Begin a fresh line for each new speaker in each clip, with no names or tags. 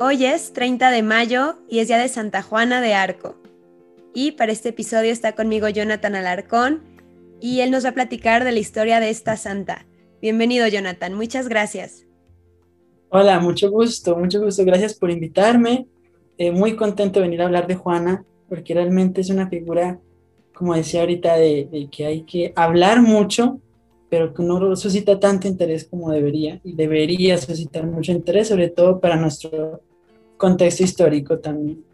Hoy es 30 de mayo y es día de Santa Juana de Arco. Y para este episodio está conmigo Jonathan Alarcón y él nos va a platicar de la historia de esta santa. Bienvenido Jonathan, muchas gracias.
Hola, mucho gusto, mucho gusto. Gracias por invitarme. Eh, muy contento de venir a hablar de Juana porque realmente es una figura, como decía ahorita, de que hay que hablar mucho pero que no suscita tanto interés como debería, y debería suscitar mucho interés, sobre todo para nuestro contexto histórico también.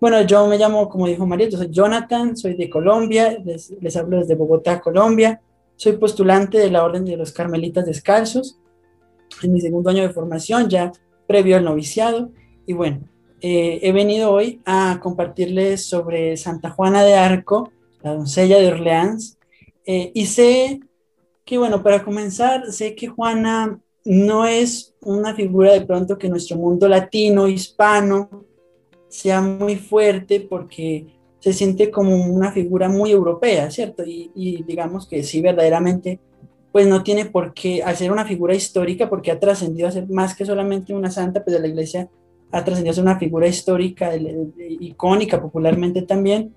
Bueno, yo me llamo, como dijo María, yo soy Jonathan, soy de Colombia, les, les hablo desde Bogotá, Colombia, soy postulante de la Orden de los Carmelitas Descalzos, en mi segundo año de formación, ya previo al noviciado, y bueno, eh, he venido hoy a compartirles sobre Santa Juana de Arco, la doncella de Orleans, eh, y sé que bueno, para comenzar, sé que Juana no es una figura de pronto que nuestro mundo latino, hispano, sea muy fuerte porque se siente como una figura muy europea, ¿cierto? Y, digamos que sí, verdaderamente, pues no tiene por qué hacer una figura histórica porque ha trascendido a ser más que solamente una santa, pues de la iglesia ha trascendido a ser una figura histórica, icónica popularmente también.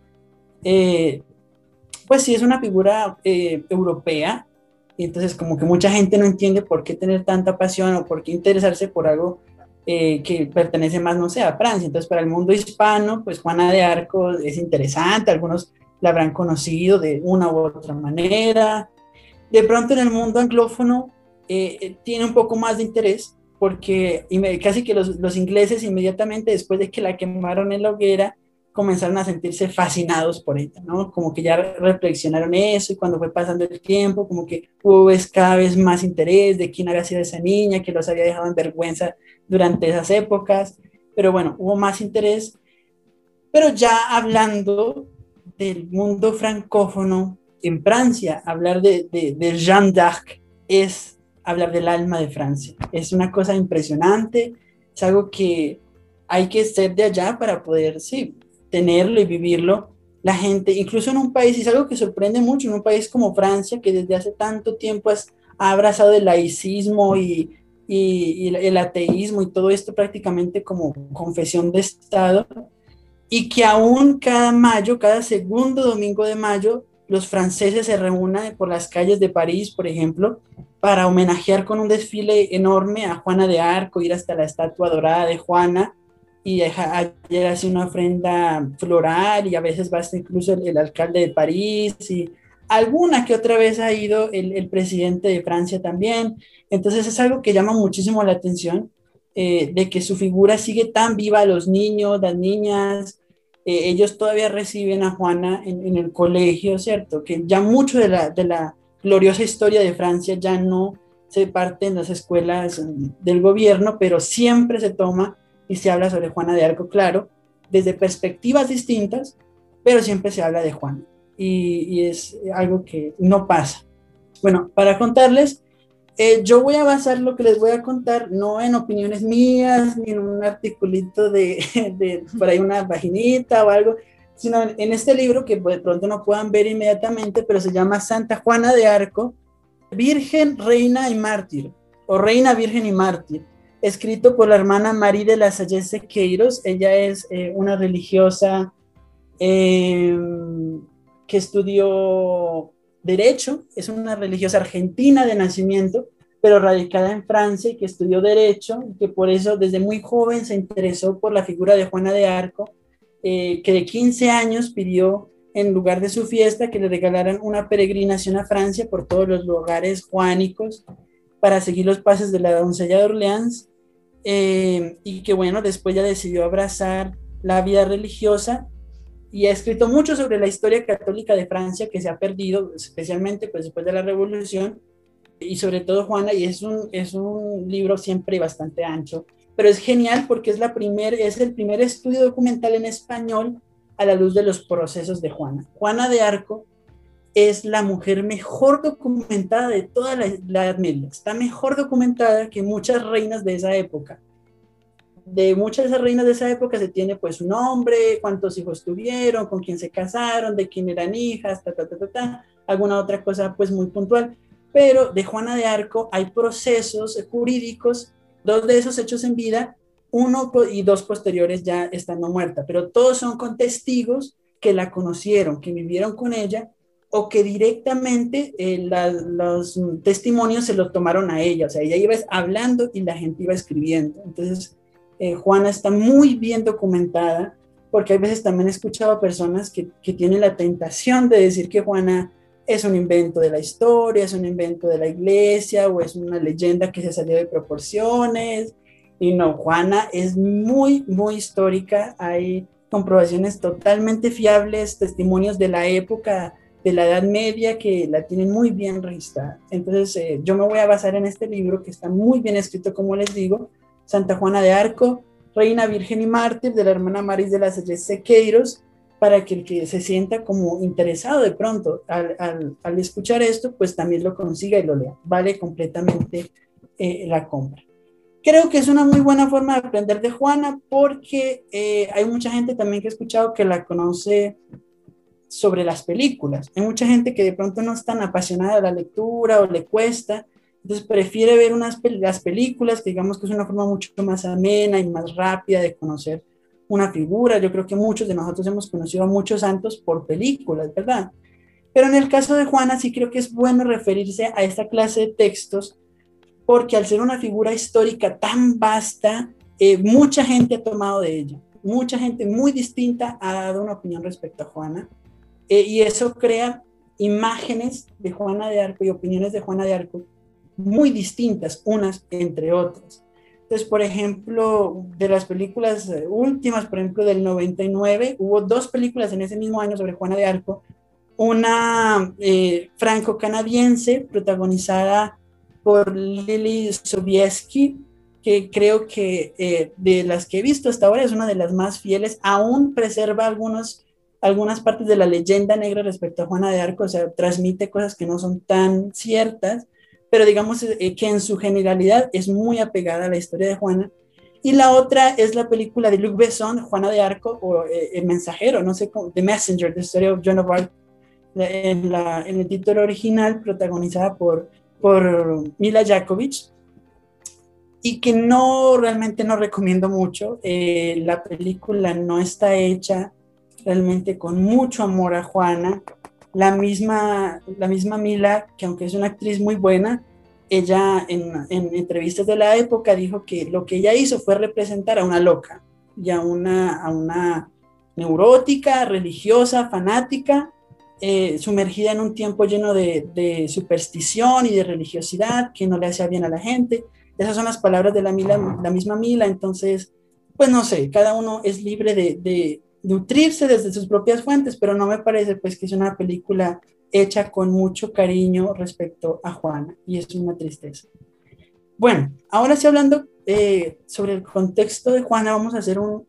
Eh, pues sí, es una figura eh, europea, entonces como que mucha gente no entiende por qué tener tanta pasión o por qué interesarse por algo eh, que pertenece más, no sé, a Francia. Entonces para el mundo hispano, pues Juana de Arco es interesante, algunos la habrán conocido de una u otra manera. De pronto en el mundo anglófono eh, eh, tiene un poco más de interés porque casi que los, los ingleses inmediatamente después de que la quemaron en la hoguera, comenzaron a sentirse fascinados por ella, ¿no? Como que ya reflexionaron eso y cuando fue pasando el tiempo, como que hubo cada vez más interés de quién había sido esa niña, que los había dejado en vergüenza durante esas épocas, pero bueno, hubo más interés. Pero ya hablando del mundo francófono en Francia, hablar de, de, de Jeanne d'Arc es hablar del alma de Francia. Es una cosa impresionante, es algo que hay que ser de allá para poder, sí, tenerlo y vivirlo la gente, incluso en un país, y es algo que sorprende mucho, en un país como Francia, que desde hace tanto tiempo ha abrazado el laicismo y, y, el ateísmo y todo esto prácticamente como confesión de Estado, y que aún cada mayo, cada segundo domingo de mayo, los franceses se reúnen por las calles de París, por ejemplo, para homenajear con un desfile enorme a Juana de Arco, ir hasta la estatua dorada de Juana, y ayer hace una ofrenda floral y a veces va hasta incluso el, alcalde de París y alguna que otra vez ha ido el, presidente de Francia también. Entonces es algo que llama muchísimo la atención eh, de que su figura sigue tan viva, los niños, las niñas, eh, ellos todavía reciben a Juana en, en, el colegio, ¿cierto? Que ya mucho de la, de la gloriosa historia de Francia ya no se parte en las escuelas del gobierno, pero siempre se toma y se habla sobre Juana de Arco, claro, desde perspectivas distintas, pero siempre se habla de Juana y, es algo que no pasa. Bueno, para contarles, eh, yo voy a basar lo que les voy a contar no en opiniones mías, ni en un articulito de, de por ahí una vaginita o algo, sino en este libro que de pronto no puedan ver inmediatamente, pero se llama Santa Juana de Arco, Virgen, Reina y Mártir, o Reina, Virgen y Mártir escrito por la hermana María de la Salle Queiros. Ella es eh, una religiosa em, que estudió Derecho, es una religiosa argentina de nacimiento, pero radicada en Francia y que estudió Derecho, y que por eso desde muy joven se interesó por la figura de Juana de Arco, eh, que de 15 años pidió en lugar de su fiesta que le regalaran una peregrinación a Francia por todos los lugares juánicos para seguir los pasos de la doncella de Orleans eh, y que bueno, después ya decidió abrazar la vida religiosa y ha escrito mucho sobre la historia católica de Francia que se ha perdido, especialmente pues, después de la revolución, y sobre todo Juana, y es un, es un libro siempre bastante ancho, pero es genial porque es, la primer, es el primer estudio documental en español a la luz de los procesos de Juana. Juana de Arco es la mujer mejor documentada de toda la, Edad Media. Está mejor documentada que muchas reinas de esa época. De muchas de esas reinas de esa época se tiene pues su nombre, cuántos hijos tuvieron, con quién se casaron, de quién eran hijas, ta, ta, ta, ta, ta, alguna otra cosa pues muy puntual. Pero de Juana de Arco hay procesos jurídicos, dos de esos hechos en vida, uno y dos posteriores ya estando muerta, pero todos son con testigos que la conocieron, que vivieron con ella o que directamente eh, los testimonios se los tomaron a ella, o sea, ella iba hablando y la gente iba escribiendo. Entonces, eh, Juana está muy bien documentada, porque hay veces también he escuchado a personas que, que tienen la tentación de decir que Juana es un invento de la historia, es un invento de la iglesia o es una leyenda que se salió de proporciones. Y no, Juana es muy, muy histórica. Hay comprobaciones totalmente fiables, testimonios de la época de la Edad Media que la tienen muy bien registrada. Entonces, eh, yo me voy a basar en este libro que está muy bien escrito, como les digo, Santa Juana de Arco, Reina Virgen y Mártir de la hermana Maris de las Sequeiros, para que el que se sienta como interesado de pronto al, al, escuchar esto, pues también lo consiga y lo lea. Vale completamente eh, la compra. Creo que es una muy buena forma de aprender de Juana porque eh, hay mucha gente también que he escuchado que la conoce sobre las películas. Hay mucha gente que de pronto no es tan apasionada de la lectura o le cuesta, entonces prefiere ver unas las películas, que digamos que es una forma mucho más amena y más rápida de conocer una figura. Yo creo que muchos de nosotros hemos conocido a muchos santos por películas, ¿verdad? Pero en el caso de Juana sí creo que es bueno referirse a esta clase de textos porque al ser una figura histórica tan vasta, eh, mucha gente ha tomado de ella. Mucha gente muy distinta ha dado una opinión respecto a Juana eh, y eso crea imágenes de Juana de Arco y opiniones de Juana de Arco muy distintas unas entre otras. Entonces, por ejemplo, de las películas eh, últimas, por ejemplo, del 99, hubo dos películas en ese mismo año sobre Juana de Arco. Una eh, franco-canadiense protagonizada por Lily Sobieski, que creo que de las que he visto hasta ahora es una de las más fieles, aún preserva algunos algunas partes de la leyenda negra respecto a Juana de Arco, o sea, transmite cosas que no son tan ciertas, pero digamos eh, que en su generalidad es muy apegada a la historia de Juana. Y la otra es la película de Luc Besson, Juana de Arco, o eh, El Mensajero, no sé cómo, The Messenger, The Story of Joan of Arc, en, la, en el título original, protagonizada por, por Mila Jakovic, y que no, realmente no recomiendo mucho. Eh, la película no está hecha realmente con mucho amor a Juana. La misma, la misma Mila, que aunque es una actriz muy buena, ella en, entrevistas de la época dijo que lo que ella hizo fue representar a una loca y a una, a una neurótica, religiosa, fanática, eh, sumergida en un tiempo lleno de, de, superstición y de religiosidad que no le hacía bien a la gente. Esas son las palabras de la, Mila, la misma Mila, entonces, pues no sé, cada uno es libre de, nutrirse desde sus propias fuentes, pero no me parece pues que es una película hecha con mucho cariño respecto a Juana y es una tristeza. Bueno, ahora sí hablando eh, sobre el contexto de Juana, vamos a hacer un,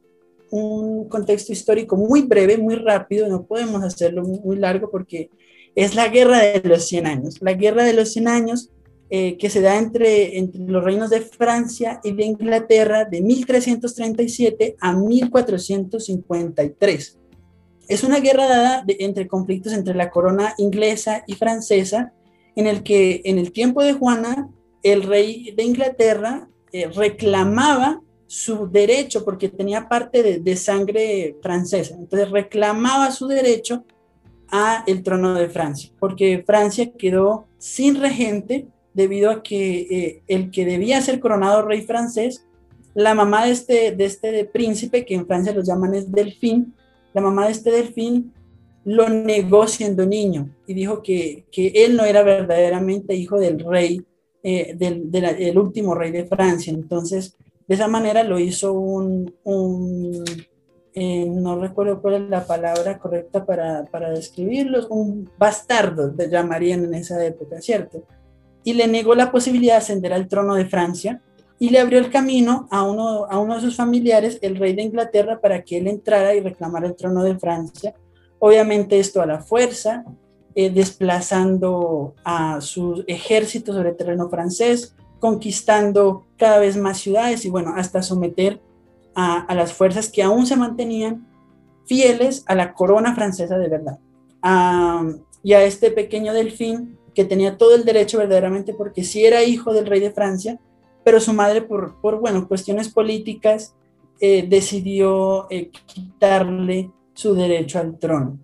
un, contexto histórico muy breve, muy rápido, no podemos hacerlo muy largo porque es la guerra de los 100 años. La guerra de los 100 años eh, que se da entre, entre los reinos de Francia y de Inglaterra de 1337 a 1453. Es una guerra dada entre conflictos entre la corona inglesa y francesa, en el que en el tiempo de Juana, el rey de Inglaterra eh, reclamaba su derecho, porque tenía parte de, de, sangre francesa, entonces reclamaba su derecho a el trono de Francia, porque Francia quedó sin regente debido a que eh, el que debía ser coronado rey francés, la mamá de este, de este príncipe, que en Francia los llaman es Delfín, la mamá de este Delfín lo negó siendo niño y dijo que, que él no era verdaderamente hijo del rey, eh, del, último rey de Francia. Entonces, de esa manera lo hizo un, un eh, no recuerdo cuál es la palabra correcta para, para describirlos, un bastardo, le llamarían en esa época, ¿cierto? Y le negó la posibilidad de ascender al trono de Francia y le abrió el camino a uno, a uno de sus familiares, el rey de Inglaterra, para que él entrara y reclamara el trono de Francia. Obviamente esto a la fuerza, eh, desplazando a su ejército sobre terreno francés, conquistando cada vez más ciudades y bueno, hasta someter a, las fuerzas que aún se mantenían fieles a la corona francesa de verdad. y a este pequeño delfín que tenía todo el derecho verdaderamente, porque si era hijo del rey de Francia, pero su madre por, por bueno, cuestiones políticas eh, decidió eh, quitarle su derecho al trono.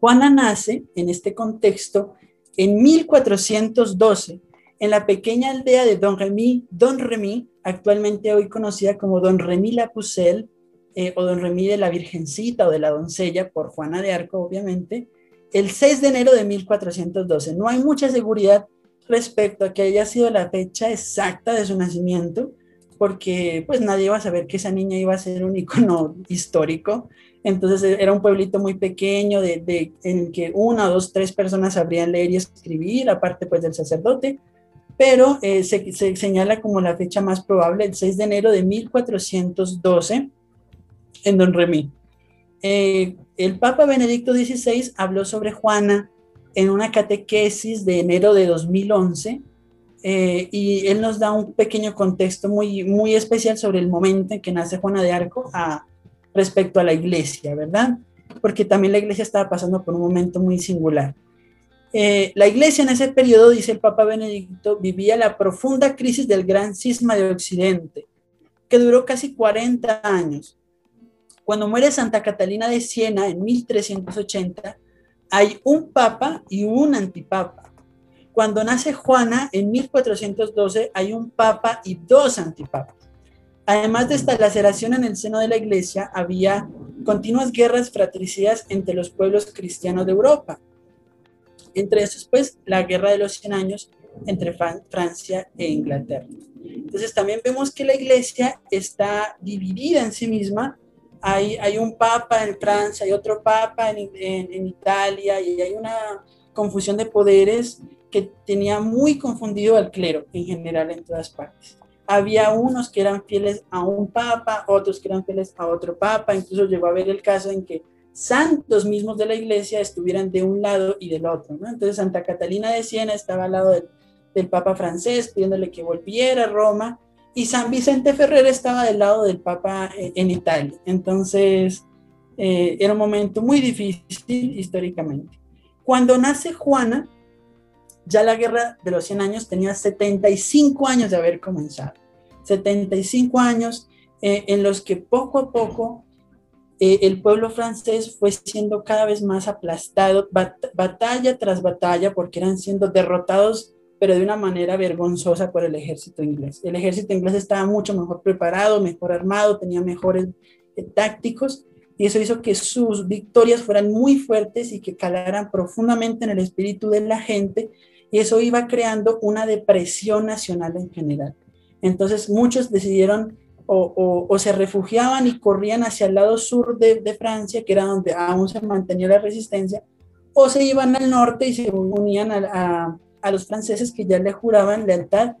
Juana nace en este contexto en 1412 en la pequeña aldea de Don Remy, Don Remy, actualmente hoy conocida como Don Remy La Pucelle, eh, o Don Remy de la Virgencita o de la Doncella, por Juana de Arco, obviamente, el 6 de enero de 1412. No hay mucha seguridad respecto a que haya sido la fecha exacta de su nacimiento, porque pues nadie iba a saber que esa niña iba a ser un icono histórico. Entonces e, era un pueblito muy pequeño de, en el que una, dos, tres personas sabrían leer y escribir, aparte pues del sacerdote, pero eh, se, se, señala como la fecha más probable, el 6 de enero de 1412, en Don Remy. Eh, el Papa Benedicto XVI habló sobre Juana en una catequesis de enero de 2011 eh, y él nos da un pequeño contexto muy, muy especial sobre el momento en que nace Juana de Arco respecto a la iglesia, ¿verdad? Porque también la iglesia estaba pasando por un momento muy singular. Eh, la iglesia en ese periodo, dice el Papa Benedicto, vivía la profunda crisis del gran cisma de Occidente, que duró casi 40 años. Cuando muere Santa Catalina de Siena en 1380, hay un papa y un antipapa. Cuando nace Juana en 1412, hay un papa y dos antipapas. Además de esta laceración en el seno de la iglesia, había continuas guerras fratricidas entre los pueblos cristianos de Europa entre esos, pues, la guerra de los 100 años entre Francia e Inglaterra. Entonces, también vemos que la iglesia está dividida en sí misma. Hay, un papa en Francia, hay otro papa en, Italia, y hay una confusión de poderes que tenía muy confundido al clero en general en todas partes. Había unos que eran fieles a un papa, otros que eran fieles a otro papa, incluso llegó a haber el caso en que santos mismos de la iglesia estuvieran de un lado y del otro. ¿no? Entonces Santa Catalina de Siena estaba al lado del, Papa francés pidiéndole que volviera a Roma y San Vicente Ferrer estaba del lado del Papa en, Italia. Entonces eh, era un momento muy difícil históricamente. Cuando nace Juana, ya la guerra de los 100 años tenía 75 años de haber comenzado. 75 años eh, en los que poco a poco eh, el pueblo francés fue siendo cada vez más aplastado, batalla tras batalla, porque eran siendo derrotados, pero de una manera vergonzosa por el ejército inglés. El ejército inglés estaba mucho mejor preparado, mejor armado, tenía mejores eh, tácticos, y eso hizo que sus victorias fueran muy fuertes y que calaran profundamente en el espíritu de la gente, y eso iba creando una depresión nacional en general. Entonces muchos decidieron o, se refugiaban y corrían hacia el lado sur de, Francia, que era donde aún se mantenía la resistencia, o se iban al norte y se unían a, los franceses que ya le juraban lealtad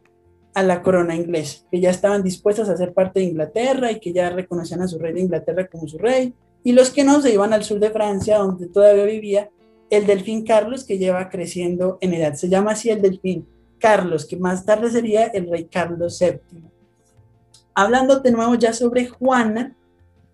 a la corona inglesa, que ya estaban dispuestos a ser parte de Inglaterra y que ya reconocían a su rey de Inglaterra como su rey, y los que no se iban al sur de Francia, donde todavía vivía el delfín Carlos, que lleva creciendo en edad. Se llama así el delfín Carlos, que más tarde sería el rey Carlos VII. Hablando de nuevo ya sobre Juana,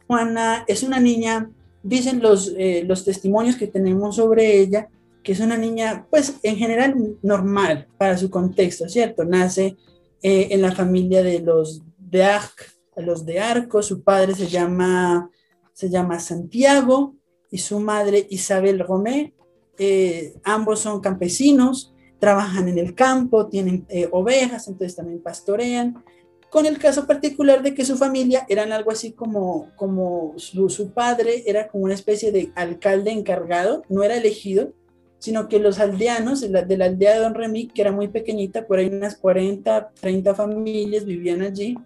Juana es una niña, dicen los, eh, los testimonios que tenemos sobre ella, que es una niña, pues en general normal para su contexto, ¿cierto? Nace eh, en la familia de los de Arc, los de Arco, su padre se llama, se llama Santiago y su madre Isabel Romé, eh, ambos son campesinos, trabajan en el campo, tienen ovejas, entonces también pastorean con el caso particular de que su familia eran algo así como, como su, padre era como una especie de alcalde encargado, no era elegido, sino que los aldeanos de la, aldea de Don Remy, que era muy pequeñita, por ahí unas 40, 30 familias vivían allí,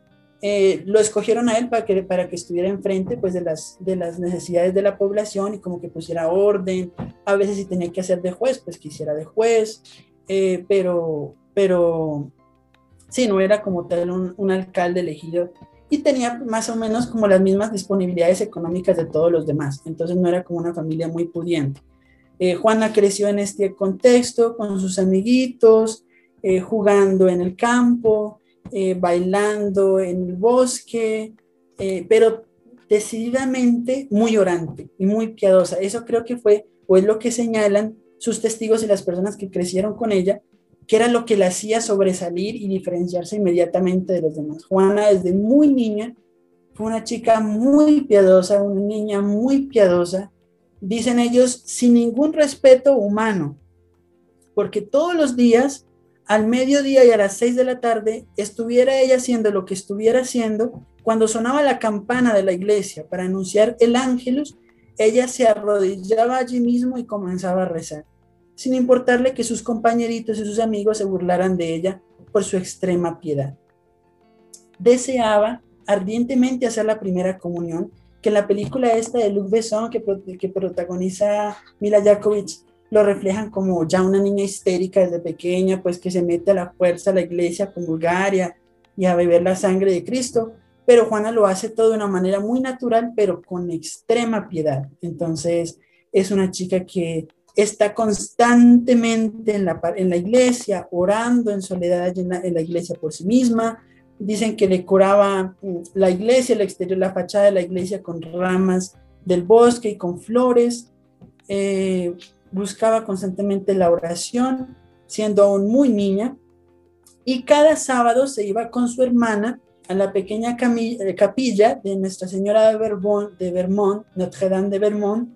eh, lo escogieron a él para que, para que estuviera enfrente pues, de, las, de las necesidades de la población y como que pusiera orden, a veces si tenía que hacer de juez, pues quisiera de juez, eh, pero, pero sí, no era como tal un, alcalde elegido y tenía más o menos como las mismas disponibilidades económicas de todos los demás, entonces no era como una familia muy pudiente. Eh, Juana creció en este contexto con sus amiguitos, eh, jugando en el campo, eh, bailando en el bosque, pero decididamente muy orante y muy piadosa. Eso creo que fue, o es lo que señalan sus testigos y las personas que crecieron con ella, que era lo que le hacía sobresalir y diferenciarse inmediatamente de los demás. Juana desde muy niña fue una chica muy piadosa, una niña muy piadosa, dicen ellos, sin ningún respeto humano, porque todos los días, al mediodía y a las seis de la tarde, estuviera ella haciendo lo que estuviera haciendo, cuando sonaba la campana de la iglesia para anunciar el ángelus, ella se arrodillaba allí mismo y comenzaba a rezar sin importarle que sus compañeritos y sus amigos se burlaran de ella por su extrema piedad. Deseaba ardientemente hacer la primera comunión, que en la película esta de Luc Besson que, que protagoniza Mila Jakovic lo reflejan como ya una niña histérica desde pequeña, pues que se mete a la fuerza a la iglesia con Bulgaria y a beber la sangre de Cristo, pero Juana lo hace todo de una manera muy natural, pero con extrema piedad. Entonces es una chica que está constantemente en la, en la iglesia, orando en soledad en la, iglesia por sí misma. Dicen que decoraba mm, la iglesia, el exterior, la fachada de la iglesia con ramas del bosque y con flores. Eh, buscaba constantemente la oración, siendo aún muy niña. Y cada sábado se iba con su hermana a la pequeña eh, capilla de Nuestra Señora de Vermont, de Vermont Notre Dame de Vermont,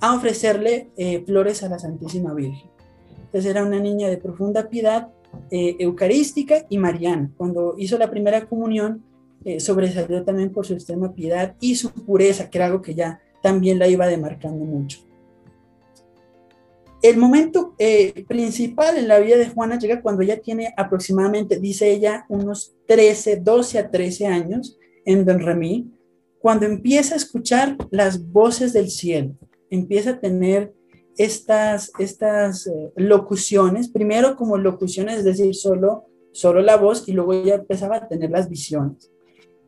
a ofrecerle eh, flores a la Santísima Virgen. Entonces era una niña de profunda piedad eh, eucarística y mariana. Cuando hizo la primera comunión, eh, sobresalió también por su extrema piedad y su pureza, que era algo que ya también la iba demarcando mucho. El momento principal en la vida de Juana llega cuando ella tiene aproximadamente, dice ella, unos 13, 12 a 13 años en Don Remy, cuando empieza a escuchar las voces del cielo empieza a tener estas, estas eh, locuciones, primero como locuciones, es decir, solo, solo la voz, y luego ya empezaba a tener las visiones.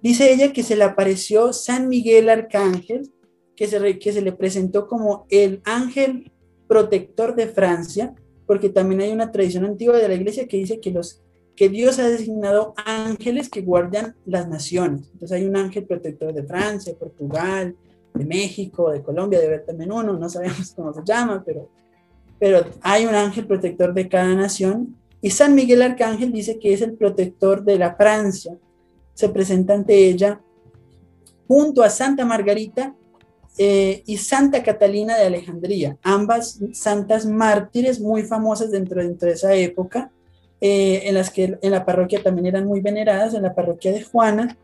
Dice ella que se le apareció San Miguel Arcángel, que se, que se le presentó como el ángel protector de Francia, porque también hay una tradición antigua de la iglesia que dice que, los, que Dios ha designado ángeles que guardan las naciones. Entonces hay un ángel protector de Francia, Portugal, de México, de Colombia, de ver también uno, no sabemos cómo se llama, pero, pero hay un ángel protector de cada nación. Y San Miguel Arcángel dice que es el protector de la Francia. Se presenta ante ella junto a Santa Margarita eh, y Santa Catalina de Alejandría, ambas santas mártires muy famosas dentro, dentro de esa época, eh, en las que en la parroquia también eran muy veneradas, en la parroquia de Juana,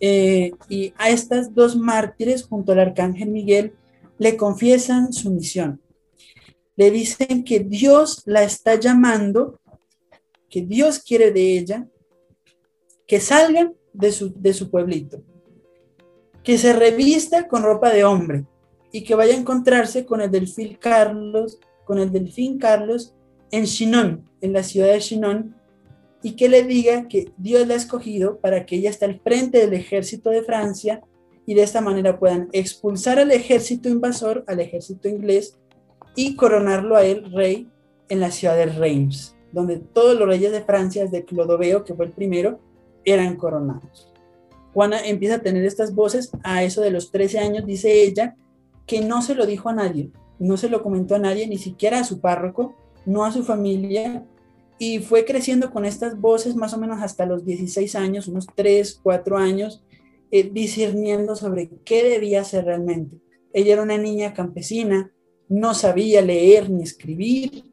eh, y a estas dos mártires junto al arcángel Miguel le confiesan su misión. Le dicen que Dios la está llamando, que Dios quiere de ella, que salgan de su, de su pueblito, que se revista con ropa de hombre y que vaya a encontrarse con el delfín Carlos, con el delfín Carlos en Chinon, en la ciudad de Chinon, y que le diga que Dios la ha escogido para que ella esté al frente del ejército de Francia y de esta manera puedan expulsar al ejército invasor, al ejército inglés, y coronarlo a él rey en la ciudad de Reims, donde todos los reyes de Francia, desde Clodoveo, que fue el primero, eran coronados. Juana empieza a tener estas voces a eso de los 13 años, dice ella, que no se lo dijo a nadie, no se lo comentó a nadie, ni siquiera a su párroco, no a su familia, y fue creciendo con estas voces más o menos hasta los 16 años, unos 3, 4 años, eh, discerniendo sobre qué debía hacer realmente. Ella era una niña campesina, no sabía leer ni escribir,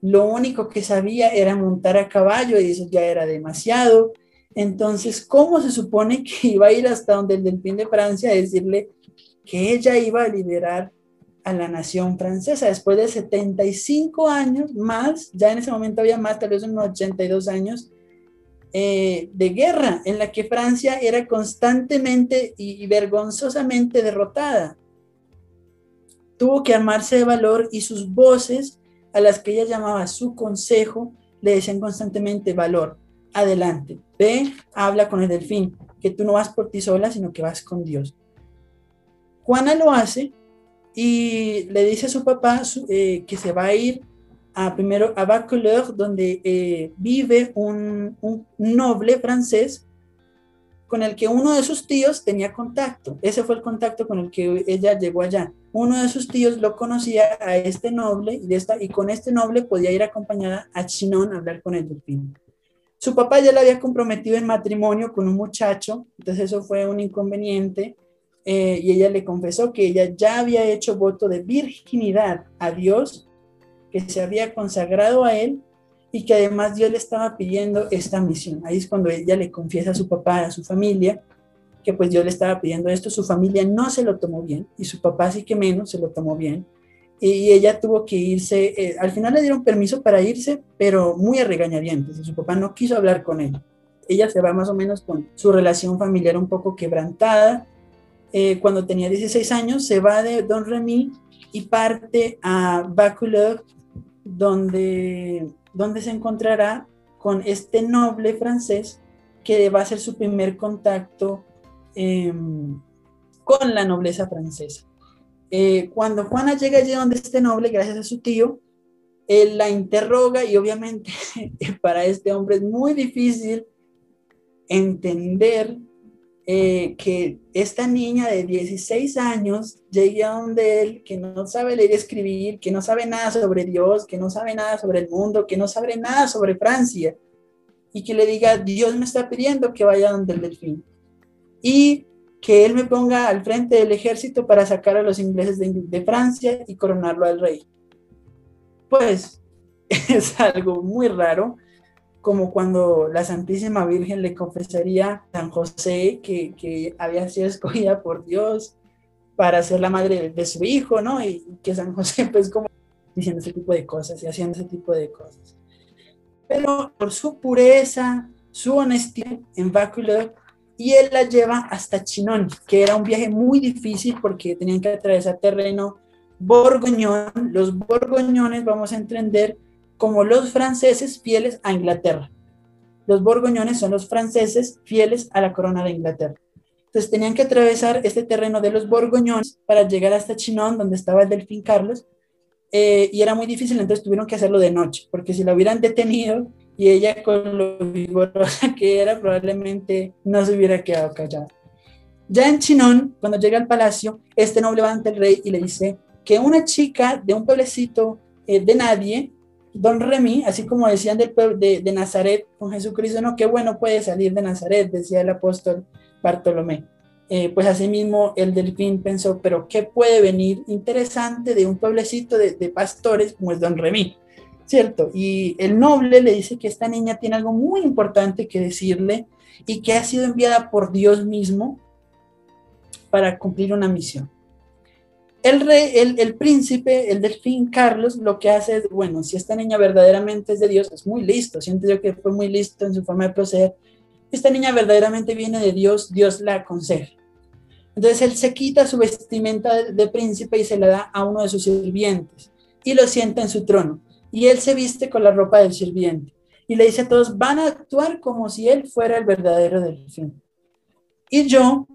lo único que sabía era montar a caballo y eso ya era demasiado. Entonces, ¿cómo se supone que iba a ir hasta donde el delfín de Francia a decirle que ella iba a liberar a la nación francesa. Después de 75 años más, ya en ese momento había más, tal vez unos 82 años eh, de guerra, en la que Francia era constantemente y, vergonzosamente derrotada. Tuvo que armarse de valor y sus voces, a las que ella llamaba su consejo, le decían constantemente valor, adelante, ve, habla con el delfín, que tú no vas por ti sola, sino que vas con Dios. Juana lo hace y le dice a su papá eh, que se va a ir a, primero a Bacoleur, donde eh, vive un, un, noble francés con el que uno de sus tíos tenía contacto. Ese fue el contacto con el que ella llegó allá. Uno de sus tíos lo conocía a este noble y, de esta, y con este noble podía ir acompañada a Chinon a hablar con el delfín. Su papá ya la había comprometido en matrimonio con un muchacho, entonces eso fue un inconveniente. Eh, y ella le confesó que ella ya había hecho voto de virginidad a Dios, que se había consagrado a él y que además Dios le estaba pidiendo esta misión. Ahí es cuando ella le confiesa a su papá, a su familia, que pues Dios le estaba pidiendo esto. Su familia no se lo tomó bien y su papá sí que menos se lo tomó bien. Y ella tuvo que irse, eh, al final le dieron permiso para irse, pero muy a regañadientes. Y su papá no quiso hablar con ella. Ella se va más o menos con su relación familiar un poco quebrantada. Eh, cuando tenía 16 años, se va de Don Remy y parte a Baculov, donde donde se encontrará con este noble francés que va a ser su primer contacto em, con la nobleza francesa. Eh, cuando Juana llega allí donde este noble, gracias a su tío, él la interroga y obviamente para este hombre es muy difícil entender eh, que esta niña de 16 años llegue a donde él, que no sabe leer y escribir, que no sabe nada sobre Dios, que no sabe nada sobre el mundo, que no sabe nada sobre Francia, y que le diga, Dios me está pidiendo que vaya donde el delfín. Y que él me ponga al frente del ejército para sacar a los ingleses de, de Francia y coronarlo al rey. Pues es algo muy raro como cuando la Santísima Virgen le confesaría a San José que, había sido escogida por Dios para ser la madre de, su hijo, ¿no? Y, que San José, pues, como diciendo ese tipo de cosas y haciendo ese tipo de cosas. Pero por su pureza, su honestidad en Báculo, y él la lleva hasta Chinón, que era un viaje muy difícil porque tenían que atravesar terreno borgoñón. Los borgoñones, vamos a entender, como los franceses fieles a Inglaterra. Los borgoñones son los franceses fieles a la corona de Inglaterra. Entonces tenían que atravesar este terreno de los borgoñones para llegar hasta Chinon, donde estaba el delfín Carlos, eh, y era muy difícil, entonces tuvieron que hacerlo de noche, porque si la hubieran detenido y ella con lo vigorosa que era, probablemente no se hubiera quedado callada. Ya en Chinon, cuando llega al palacio, este noble va ante el rey y le dice que una chica de un pueblecito eh, de nadie Don Remy, así como decían del pueblo de, Nazaret con Jesucristo, no, qué bueno puede salir de Nazaret, decía el apóstol Bartolomé. Eh, pues asimismo el delfín pensó, pero ¿qué puede venir interesante de un pueblecito de, pastores como es Don Remy? ¿Cierto? Y el noble le dice que esta niña tiene algo muy importante que decirle y que ha sido enviada por Dios mismo para cumplir una misión. El rey, el, príncipe, el delfín Carlos, lo que hace es, bueno, si esta niña verdaderamente es de Dios, es muy listo, siento yo que fue muy listo en su forma de proceder. Esta niña verdaderamente viene de Dios, Dios la aconseja. Entonces él se quita su vestimenta de, príncipe y se la da a uno de sus sirvientes y lo sienta en su trono. Y él se viste con la ropa del sirviente y le dice a todos, van a actuar como si él fuera el verdadero delfín. Y yo,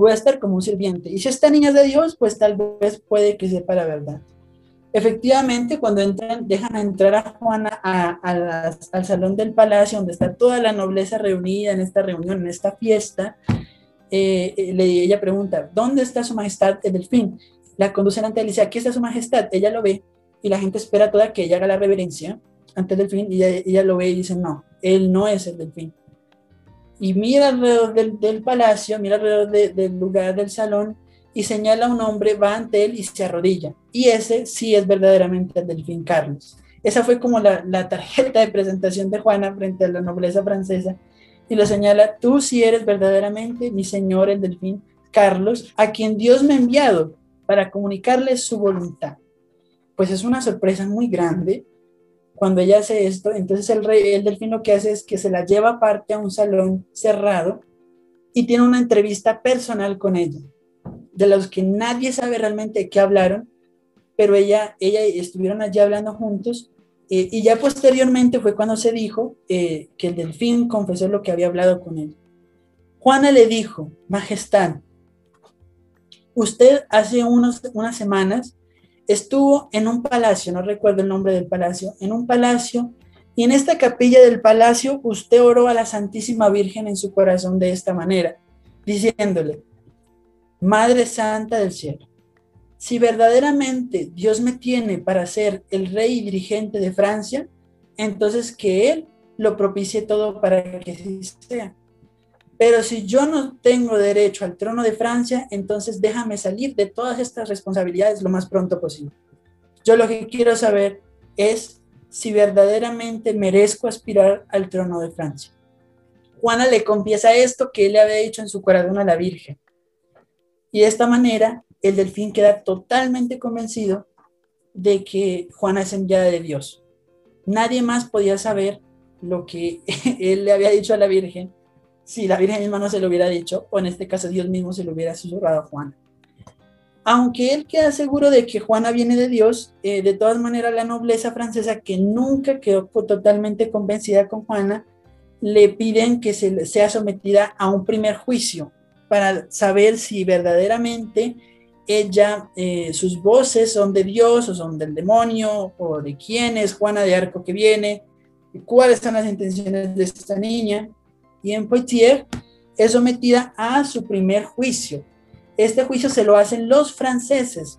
voy a estar como un sirviente. Y si esta niña de Dios, pues tal vez puede que sepa la verdad. Efectivamente, cuando entran, dejan entrar a Juana al salón del palacio, donde está toda la nobleza reunida en esta reunión, en esta fiesta, eh, eh, ella pregunta, ¿dónde está su majestad el delfín? La conducen ante él y aquí está su majestad. Ella lo ve y la gente espera toda que ella haga la reverencia ante el delfín y ella, ella lo ve y dice, no, él no es el delfín y mira alrededor del, palacio, mira alrededor del lugar del salón y señala a un hombre, va ante él y se arrodilla. Y ese sí es verdaderamente el delfín Carlos. Esa fue como la, la, tarjeta de presentación de Juana frente a la nobleza francesa y lo señala, tú sí eres verdaderamente mi señor el delfín Carlos, a quien Dios me ha enviado para comunicarle su voluntad. Pues es una sorpresa muy grande cuando ella hace esto, entonces el rey, el delfín lo que hace es que se la lleva aparte a un salón cerrado y tiene una entrevista personal con ella, de los que nadie sabe realmente qué hablaron, pero ella, ella estuvieron allí hablando juntos eh, y ya posteriormente fue cuando se dijo eh, que el delfín confesó lo que había hablado con él. Juana le dijo, Majestad, usted hace unos, unas semanas estuvo en un palacio, no recuerdo el nombre del palacio, en un palacio Y en esta capilla del palacio usted oró a la Santísima Virgen en su corazón de esta manera, diciéndole, Madre Santa del Cielo, si verdaderamente Dios me tiene para ser el rey y dirigente de Francia, entonces que Él lo propicie todo para que así sea. Pero si yo no tengo derecho al trono de Francia, entonces déjame salir de todas estas responsabilidades lo más pronto posible. Yo lo que quiero saber es si verdaderamente merezco aspirar al trono de Francia. Juana le confiesa esto que él le había dicho en su corazón a la Virgen. Y de esta manera, el delfín queda totalmente convencido de que Juana es enviada de Dios. Nadie más podía saber lo que él le había dicho a la Virgen si la Virgen misma no se lo hubiera dicho, o en este caso Dios mismo se lo hubiera susurrado a Juana. Aunque él queda seguro de que Juana viene de Dios, eh, de todas maneras la nobleza francesa, que nunca quedó totalmente convencida con Juana, le piden que se, sea sometida a un primer juicio para saber si verdaderamente ella, eh, sus voces son de Dios o son del demonio, o de quién es Juana de Arco que viene, y cuáles son las intenciones de esta niña y en Poitiers es sometida a su primer juicio. Este juicio se lo hacen los franceses,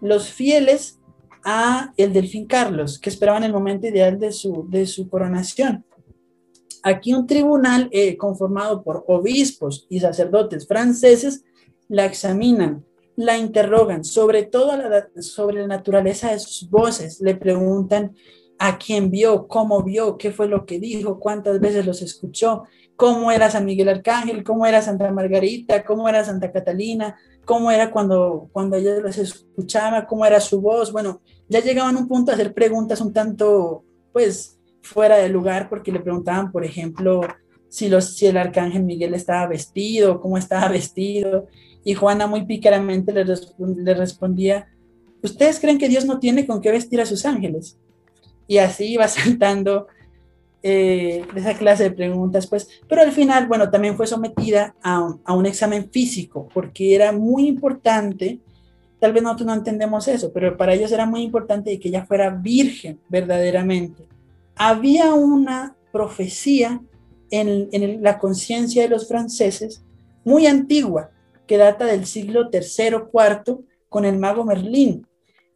los fieles a el delfín Carlos, que esperaban el momento ideal de su, de su coronación. Aquí un tribunal eh, conformado por obispos y sacerdotes franceses la examinan, la interrogan sobre todo sobre la naturaleza de sus voces, le preguntan a quién vio, cómo vio, qué fue lo que dijo, cuántas veces los escuchó, cómo era San Miguel Arcángel, cómo era Santa Margarita, cómo era Santa Catalina, cómo era cuando, cuando ellos los escuchaba, cómo era su voz. Bueno, ya llegaban a un punto a hacer preguntas un tanto, pues, fuera de lugar, porque le preguntaban, por ejemplo, si, los, si el Arcángel Miguel estaba vestido, cómo estaba vestido, y Juana muy pícaramente le, le respondía, ¿ustedes creen que Dios no tiene con qué vestir a sus ángeles? Y así iba saltando eh, esa clase de preguntas, pues, pero al final, bueno, también fue sometida a un, a un, examen físico, porque era muy importante, tal vez nosotros no entendemos eso, pero para ellos era muy importante que ella fuera virgen verdaderamente. Había una profecía en, en la conciencia de los franceses muy antigua, que data del siglo III, IV, con el mago Merlín,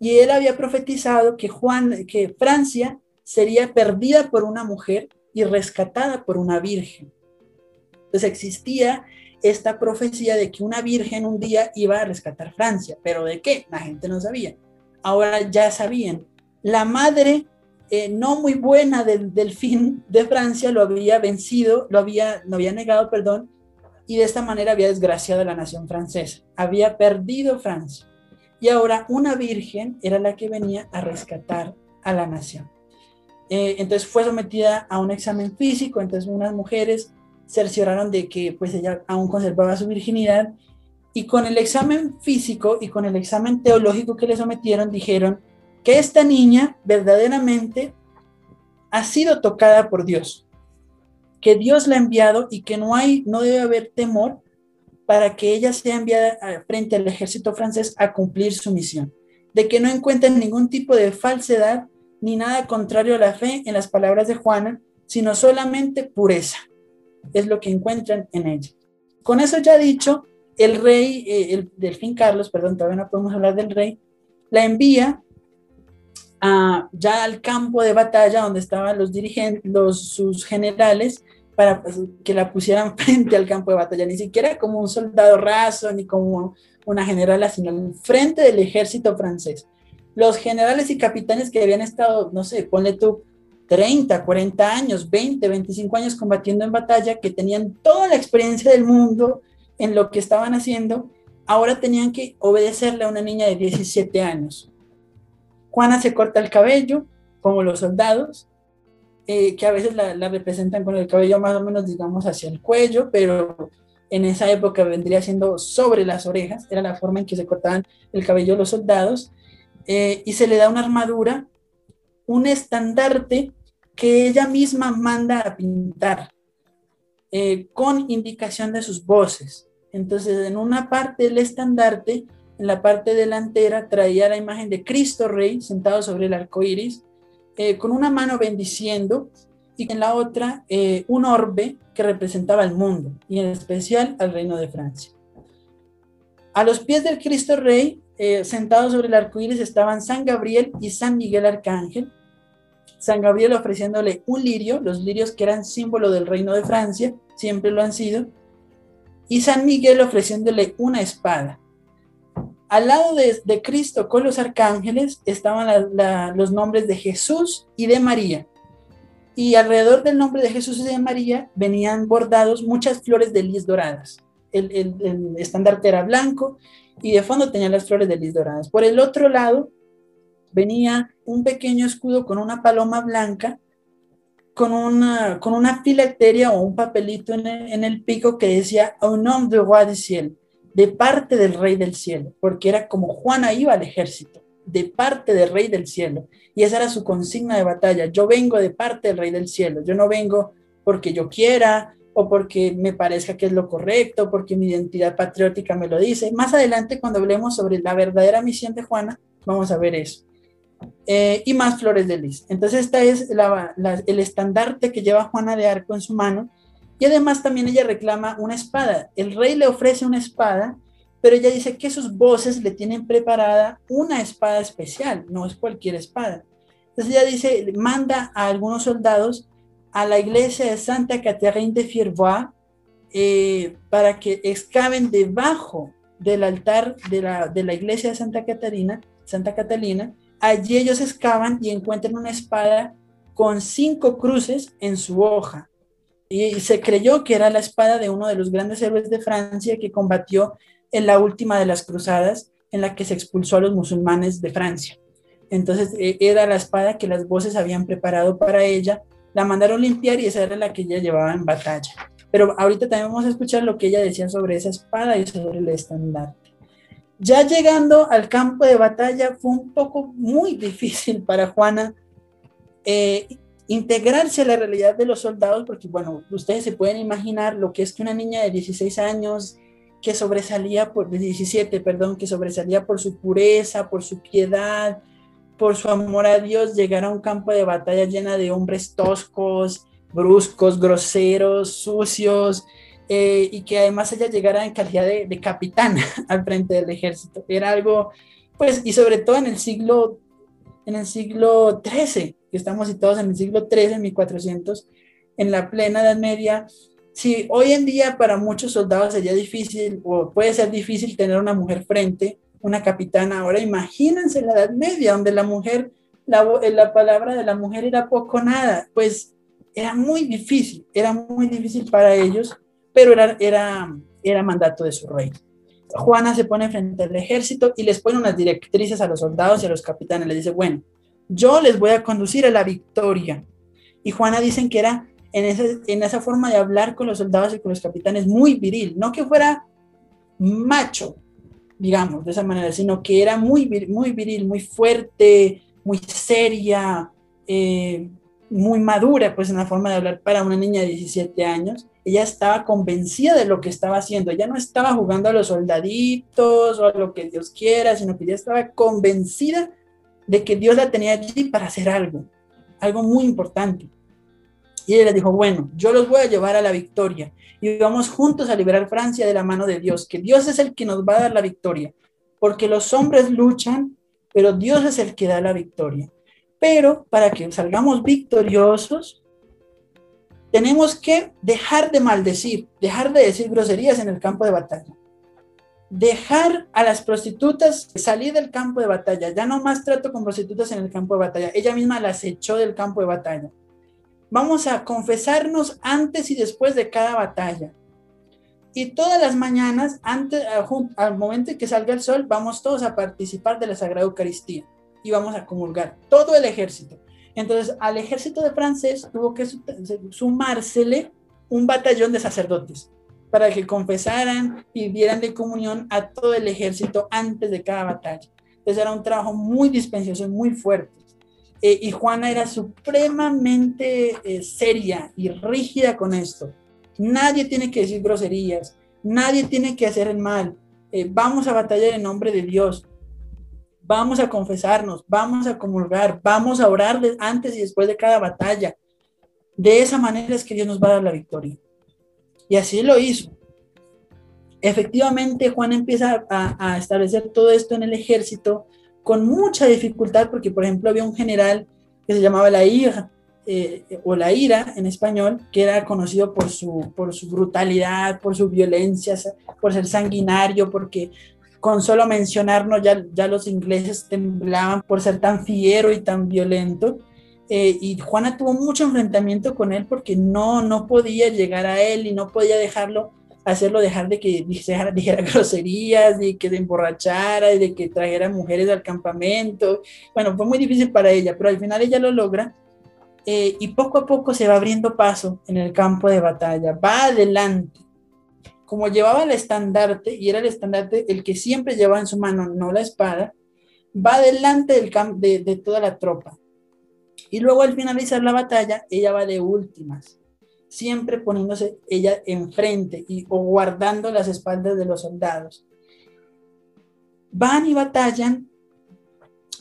y él había profetizado que, Juan, que Francia sería perdida por una mujer y rescatada por una virgen. Entonces existía esta profecía de que una virgen un día iba a rescatar Francia, pero ¿de qué? La gente no sabía. Ahora ya sabían. La madre eh, no muy buena del delfín de Francia lo había vencido, lo había, lo había negado, perdón, y de esta manera había desgraciado a la nación francesa. Había perdido Francia. Y ahora una virgen era la que venía a rescatar a la nación. Eh, entonces fue sometida a un examen físico, entonces unas mujeres cercioraron de que pues ella aún conservaba su virginidad y con el examen físico y con el examen teológico que le sometieron dijeron que esta niña verdaderamente ha sido tocada por Dios, que Dios la ha enviado y que no hay no debe haber temor para que ella sea enviada frente al ejército francés a cumplir su misión, de que no encuentren ningún tipo de falsedad ni nada contrario a la fe en las palabras de Juana, sino solamente pureza. Es lo que encuentran en ella. Con eso ya dicho, el rey, eh, el delfín Carlos, perdón, todavía no podemos hablar del rey, la envía ya al campo de batalla donde estaban los dirigentes, sus generales, para pues, que la pusieran frente al campo de batalla, ni siquiera como un soldado raso, ni como una generala, sino frente del ejército francés los generales y capitanes que habían estado, no sé, ponle tú 30, 40 años, 20, 25 años combatiendo en batalla, que tenían toda la experiencia del mundo en lo que estaban haciendo, ahora tenían que obedecerle a una niña de 17 años. Juana se corta el cabello, como los soldados, eh, que a veces la, la, representan con el cabello más o menos, digamos, hacia el cuello, pero en esa época vendría siendo sobre las orejas, era la forma en que se cortaban el cabello los soldados, eh, y se le da una armadura, un estandarte que ella misma manda a pintar eh, con indicación de sus voces. Entonces, en una parte del estandarte, en la parte delantera, traía la imagen de Cristo Rey sentado sobre el arco iris, eh, con una mano bendiciendo y en la otra un orbe que representaba el mundo y en especial al reino de Francia. A los pies del Cristo Rey, eh, sentados sobre el arco iris, estaban San Gabriel y San Miguel Arcángel. San Gabriel ofreciéndole un lirio, los lirios que eran símbolo del reino de Francia, siempre lo han sido, y San Miguel ofreciéndole una espada. Al lado de, Cristo con los arcángeles estaban los nombres de Jesús y de María. Y alrededor del nombre de Jesús y de María venían bordados muchas flores de lis doradas. El, el estandarte era blanco y de fondo tenía las flores de lis doradas. Por el otro lado venía un pequeño escudo con una paloma blanca con una, con una filacteria o un papelito en el, en el pico que decía Au nom du roi du ciel, de parte del rey del cielo, porque era como Juana iba al ejército, de parte del rey del cielo. Y esa era su consigna de batalla. Yo vengo de parte del rey del cielo, yo no vengo porque yo quiera o porque me parezca que es lo correcto, porque mi identidad patriótica me lo dice. Más adelante, cuando hablemos sobre la verdadera misión de Juana, vamos a ver eso. Eh, y más flores de lis. Entonces, esta es el estandarte que lleva Juana de Arco en su mano. Y además también ella reclama una espada. El rey le ofrece una espada, pero ella dice que sus voces le tienen preparada una espada especial, no es cualquier espada. Entonces ella dice, manda a algunos soldados a la iglesia de Santa Catherine de Fierbois eh, para que excaven debajo del altar de la, de la iglesia de Santa Catarina, Santa Catalina, Allí ellos excavan y encuentran una espada con cinco cruces en su hoja. Y, se creyó que era la espada de uno de los grandes héroes de Francia que combatió en la última de las cruzadas en la que se expulsó a los musulmanes de Francia. Entonces e, era la espada que las voces habían preparado para ella, la mandaron limpiar y esa era la que ella llevaba en batalla. Pero ahorita también vamos a escuchar lo que ella decía sobre esa espada y sobre el estandarte. Ya llegando al campo de batalla fue un poco muy difícil para Juana eh, integrarse a la realidad de los soldados, porque bueno, ustedes se pueden imaginar lo que es que una niña de 16 años que sobresalía por, de 17, perdón, que sobresalía por su pureza, por su piedad, por su amor a Dios, llegar a un campo de batalla llena de hombres toscos, bruscos, groseros, sucios, eh, y que además ella llegara en calidad de, de, capitana al frente del ejército. Era algo, pues, y sobre todo en el siglo, en el siglo XIII, que estamos situados en el siglo XIII, 1400, en la plena Edad Media. Si hoy en día para muchos soldados sería difícil, o puede ser difícil tener una mujer frente, una capitana, ahora imagínense la Edad Media, donde la mujer, la, la palabra de la mujer era poco nada, pues era muy difícil, era muy difícil para ellos pero era, era, era mandato de su rey. Juana se pone frente al ejército y les pone unas directrices a los soldados y a los capitanes. Les dice, bueno, yo les voy a conducir a la victoria. Y Juana dicen que era en, ese, en esa forma de hablar con los soldados y con los capitanes muy viril, no que fuera macho, digamos, de esa manera, sino que era muy, muy viril, muy fuerte, muy seria, eh, muy madura, pues en la forma de hablar para una niña de 17 años ella estaba convencida de lo que estaba haciendo, ella no estaba jugando a los soldaditos o a lo que Dios quiera, sino que ella estaba convencida de que Dios la tenía allí para hacer algo, algo muy importante. Y ella le dijo, bueno, yo los voy a llevar a la victoria y vamos juntos a liberar Francia de la mano de Dios, que Dios es el que nos va a dar la victoria, porque los hombres luchan, pero Dios es el que da la victoria. Pero para que salgamos victoriosos, tenemos que dejar de maldecir, dejar de decir groserías en el campo de batalla. Dejar a las prostitutas salir del campo de batalla. Ya no más trato con prostitutas en el campo de batalla. Ella misma las echó del campo de batalla. Vamos a confesarnos antes y después de cada batalla. Y todas las mañanas, antes, al momento en que salga el sol, vamos todos a participar de la Sagrada Eucaristía y vamos a comulgar. Todo el ejército. Entonces, al ejército de francés tuvo que sumársele un batallón de sacerdotes para que confesaran y dieran de comunión a todo el ejército antes de cada batalla. Entonces era un trabajo muy dispensioso y muy fuerte. Eh, y Juana era supremamente eh, seria y rígida con esto. Nadie tiene que decir groserías, nadie tiene que hacer el mal. Eh, vamos a batallar en nombre de Dios. vamos a confesarnos, vamos a comulgar, vamos a orar antes y después de cada batalla. De esa manera es que Dios nos va a dar la victoria. Y así lo hizo. Efectivamente, Juan empieza a, establecer todo esto en el ejército con mucha dificultad, porque por ejemplo había un general que se llamaba la ira, eh, o la ira en español, que era conocido por su, por su brutalidad, por su violencia, por ser sanguinario, porque con solo mencionarnos ya, ya los ingleses temblaban por ser tan fiero y tan violento. Eh, y Juana tuvo mucho enfrentamiento con él porque no, no podía llegar a él y no podía dejarlo, hacerlo dejar de que dijera, dijera groserías, y que se emborrachara y de que trajera mujeres al campamento. Bueno, fue muy difícil para ella, pero al final ella lo logra eh, y poco a poco se va abriendo paso en el campo de batalla, va adelante. Como llevaba el estandarte, y era el estandarte el que siempre llevaba en su mano, no la espada, va adelante del de, de toda la tropa. Y luego al finalizar la batalla, ella va de últimas, siempre poniéndose ella enfrente y, o guardando las espaldas de los soldados. Van y batallan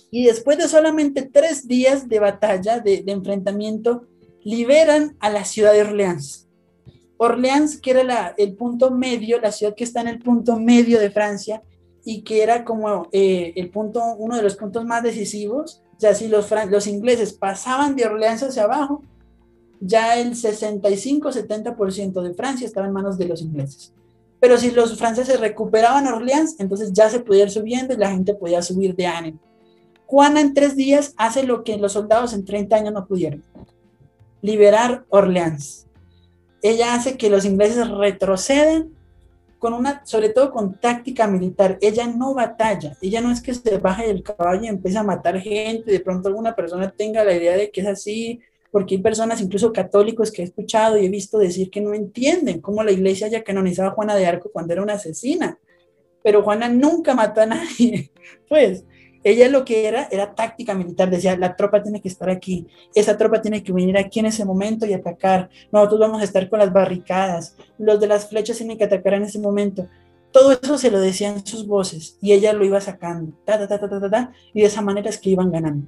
y después de solamente tres días de batalla, de, enfrentamiento, liberan a la ciudad de Orleans. Orleans, que era el punto medio, la ciudad que está en el punto medio de Francia y que era como eh, el punto, uno de los puntos más decisivos. O sea, si los, los ingleses pasaban de Orleans hacia abajo, ya el 65-70% de Francia estaba en manos de los ingleses. Pero si los franceses recuperaban Orleans, entonces ya se podía ir subiendo y la gente podía subir de ánimo. Juana en tres días hace lo que los soldados en 30 años no pudieron, liberar Orleans. Ella hace que los ingleses retrocedan con una, sobre todo con táctica militar. Ella no batalla, ella no es que se baje del caballo y empiece a matar gente, de pronto alguna persona tenga la idea de que es así, porque hay personas, incluso católicos, que he escuchado y he visto decir que no entienden cómo la iglesia haya canonizado a Juana de Arco cuando era una asesina. Pero Juana nunca mató a nadie. Pues ella lo que era era táctica militar, decía, la tropa tiene que estar aquí, esa tropa tiene que venir aquí en ese momento y atacar, nosotros vamos a estar con las barricadas, los de las flechas tienen que atacar en ese momento. Todo eso se lo decían sus voces y ella lo iba sacando, ta, ta, ta, ta, ta, y de esa manera es que iban ganando.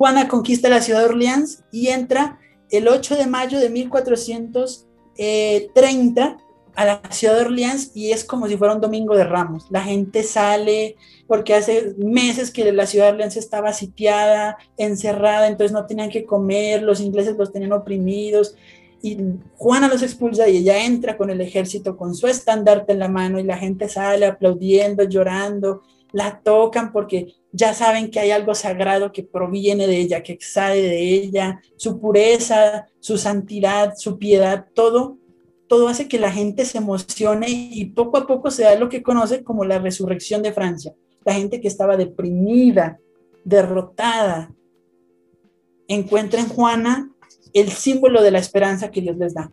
Juana conquista la ciudad de Orleans y entra el 8 de mayo de 1430 a la ciudad de Orleans y es como si fuera un domingo de ramos. La gente sale porque hace meses que la ciudad de Orleans estaba sitiada, encerrada, entonces no tenían que comer, los ingleses los tenían oprimidos y Juana los expulsa y ella entra con el ejército con su estandarte en la mano y la gente sale aplaudiendo, llorando, la tocan porque ya saben que hay algo sagrado que proviene de ella, que sale de ella, su pureza, su santidad, su piedad, todo todo hace que la gente se emocione y poco a poco se da lo que conoce como la resurrección de Francia. La gente que estaba deprimida, derrotada, encuentra en Juana el símbolo de la esperanza que Dios les da.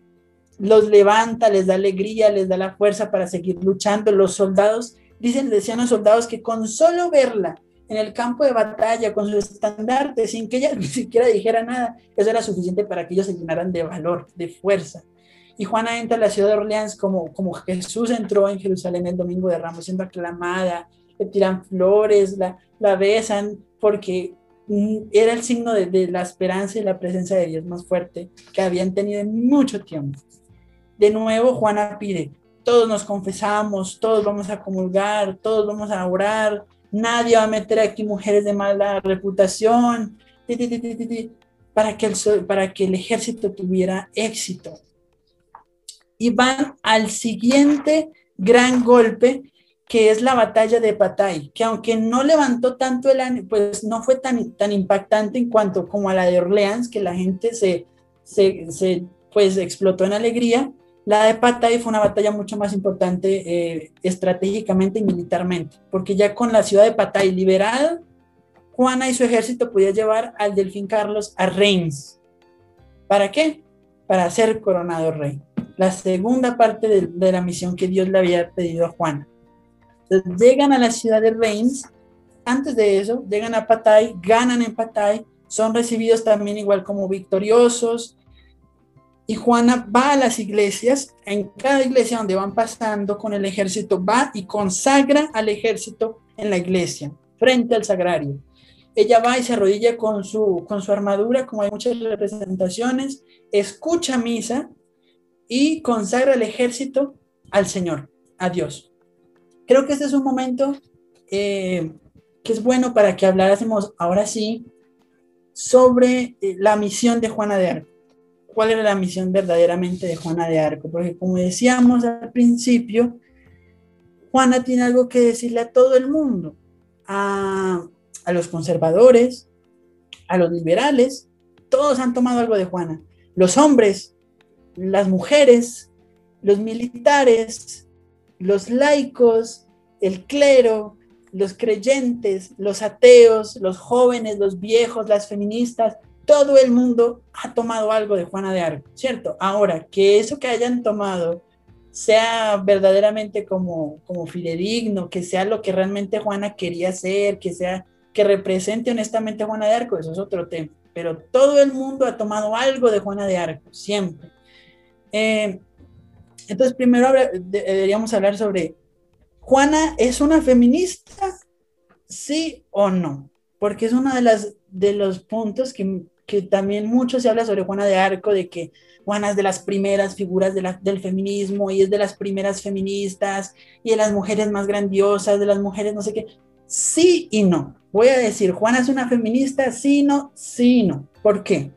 Los levanta, les da alegría, les da la fuerza para seguir luchando. Los soldados, dicen, decían los soldados que con solo verla en el campo de batalla, con su estandarte, sin que ella ni siquiera dijera nada, eso era suficiente para que ellos se llenaran de valor, de fuerza. Y Juana entra a la ciudad de Orleans como, como Jesús entró en Jerusalén el domingo de Ramos, siendo aclamada, le tiran flores, la, la besan, porque era el signo de, de, la esperanza y la presencia de Dios más fuerte que habían tenido en mucho tiempo. De nuevo, Juana pide, todos nos confesamos, todos vamos a comulgar, todos vamos a orar, nadie va a meter aquí mujeres de mala reputación, para que el, para que el ejército tuviera éxito y van al siguiente gran golpe, que es la batalla de Patay, que aunque no levantó tanto el pues no fue tan, tan impactante en cuanto como a la de Orleans, que la gente se, se, pues explotó en alegría. La de Patay fue una batalla mucho más importante eh, estratégicamente y militarmente, porque ya con la ciudad de Patay liberada, Juana y su ejército podía llevar al delfín Carlos a Reims. ¿Para qué? Para ser coronado rey la segunda parte de, la misión que Dios le había pedido a Juana. Entonces, llegan a la ciudad de Reims, antes de eso, llegan a Patay, ganan en Patay, son recibidos también igual como victoriosos, y Juana va a las iglesias, en cada iglesia donde van pasando con el ejército, va y consagra al ejército en la iglesia. frente al sagrario. Ella va y se arrodilla con su, con su armadura, como hay muchas representaciones, escucha misa y consagra el ejército al Señor, a Dios. Creo que este es un momento eh, que es bueno para que hablásemos ahora sí sobre eh, la misión de Juana de Arco. ¿Cuál era la misión verdaderamente de Juana de Arco? Porque como decíamos al principio, Juana tiene algo que decirle a todo el mundo, a, a los conservadores, a los liberales, todos han tomado algo de Juana. Los hombres, las mujeres, los militares, los laicos, el clero, los creyentes, los ateos, los jóvenes, los viejos, las feministas, todo el mundo ha tomado algo de Juana de Arco, ¿cierto? Ahora, que eso que hayan tomado sea verdaderamente como, como fidedigno, que sea lo que realmente Juana quería ser, que sea que represente honestamente a Juana de Arco, eso es otro tema. Pero todo el mundo ha tomado algo de Juana de Arco, siempre. Eh, entonces, primero deberíamos hablar sobre, ¿Juana es una feminista? ¿Sí o no? Porque es uno de, las, de los puntos que, que también mucho se habla sobre Juana de Arco, de que Juana es de las primeras figuras del feminismo y es de las primeras feministas y de las mujeres más grandiosas, de las mujeres no sé qué. Sí y no. Voy a decir, Juana es una feminista, sí, no, sí, no. ¿Por qué?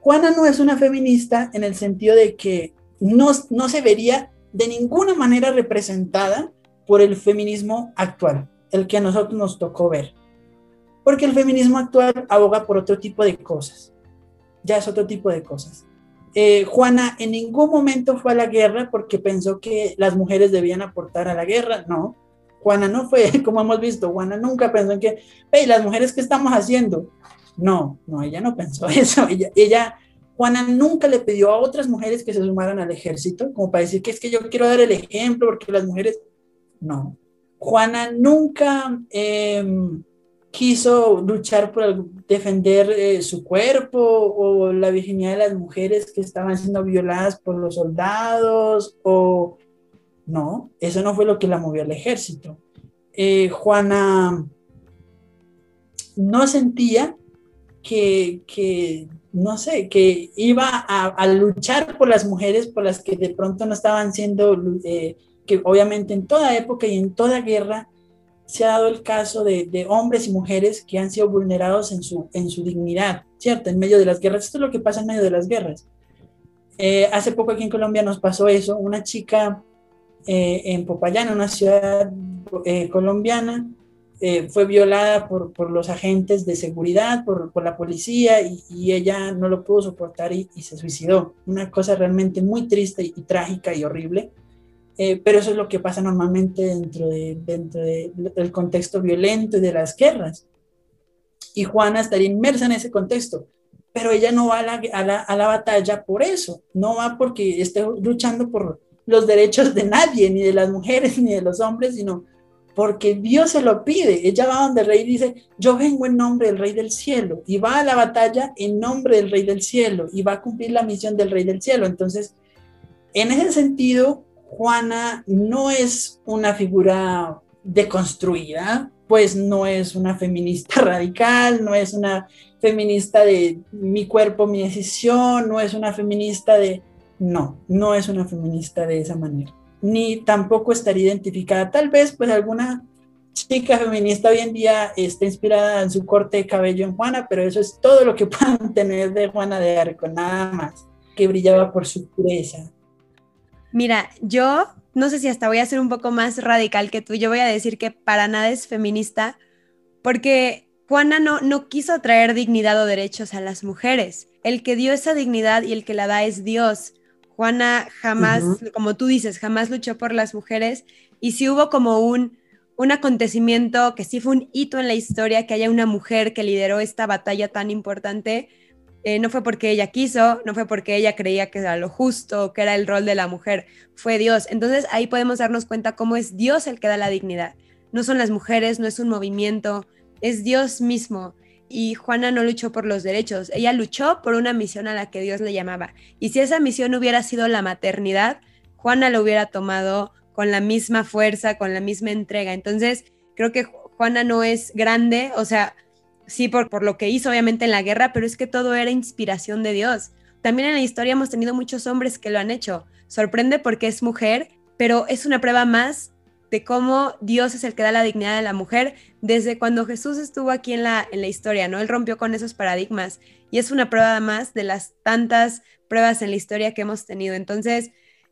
Juana no es una feminista en el sentido de que no, no se vería de ninguna manera representada por el feminismo actual, el que a nosotros nos tocó ver. Porque el feminismo actual aboga por otro tipo de cosas. Ya es otro tipo de cosas. Eh, Juana en ningún momento fue a la guerra porque pensó que las mujeres debían aportar a la guerra. No, Juana no fue, como hemos visto, Juana nunca pensó en que, hey, las mujeres, ¿qué estamos haciendo? No, no, ella no pensó eso. Ella, ella, Juana nunca le pidió a otras mujeres que se sumaran al ejército, como para decir que es que yo quiero dar el ejemplo, porque las mujeres, no. Juana nunca em, quiso luchar por defender eh, su cuerpo o la virginidad de las mujeres que estaban siendo violadas por los soldados o no, eso no fue lo que la movió al ejército. Eh, Juana no sentía que, no sé, que iba a, luchar por las mujeres por las que de pronto no estaban siendo, eh, que obviamente en toda época y en toda guerra se ha dado el caso de, hombres y mujeres que han sido vulnerados en su, en su dignidad, ¿cierto? En medio de las guerras. Esto es lo que pasa en medio de las guerras. Eh, hace poco aquí en Colombia nos pasó eso. Una chica eh, en Popayán, una ciudad eh, colombiana, fue violada por, por, los agentes de seguridad, por, por la policía, y, ella no lo pudo soportar y, se suicidó. Una cosa realmente muy triste y, trágica y horrible. Pero eso es lo que pasa normalmente dentro, de, dentro de, del contexto violento y de las guerras. Y Juana estaría inmersa en ese contexto pero ella no va a la, a la, a la batalla por eso, no va porque esté luchando por, los derechos de nadie, ni de las mujeres, ni de los hombres, sino porque Dios se lo pide. Ella va donde el rey dice, yo vengo en nombre del rey del cielo, y va a la batalla en nombre del rey del cielo, y va a cumplir la misión del rey del cielo. Entonces, en ese sentido, Juana no es una figura deconstruida, pues no es una feminista radical, no es una feminista de mi cuerpo, mi decisión, no es una feminista de no, no es una feminista de esa manera, ni tampoco estaría identificada. Tal vez pues alguna chica feminista hoy en día está inspirada en su corte de cabello en Juana, pero eso es todo lo que puedan tener de Juana de Arco, nada más, que brillaba por su pureza.
Mira, yo no sé si hasta voy a ser un poco más radical que tú, yo voy a decir que para nada es feminista, porque Juana no, no quiso traer dignidad o derechos a las mujeres. El que dio esa dignidad y el que la da es Dios. Juana jamás, como tú dices, jamás luchó por las mujeres y si hubo como un, un acontecimiento que sí fue un hito en la historia, que haya una mujer que lideró esta batalla tan importante, eh, no fue porque ella quiso, no fue porque ella creía que era lo justo, que era el rol de la mujer, fue Dios. Entonces ahí podemos darnos cuenta cómo es Dios el que da la dignidad. No son las mujeres, no es un movimiento, es Dios mismo y Juana no luchó por los derechos, ella luchó por una misión a la que Dios le llamaba. Y si esa misión hubiera sido la maternidad, Juana lo hubiera tomado con la misma fuerza, con la misma entrega. Entonces, creo que Juana no es grande, o sea, sí por, por lo que hizo obviamente en la guerra, pero es que todo era inspiración de Dios. También en la historia hemos tenido muchos hombres que lo han hecho. Sorprende porque es mujer, pero es una prueba más de cómo Dios es el que da la dignidad de la mujer desde cuando Jesús estuvo aquí en la, en la historia, ¿no? Él rompió con esos paradigmas y es una prueba más de las tantas pruebas en la historia que hemos tenido. Entonces,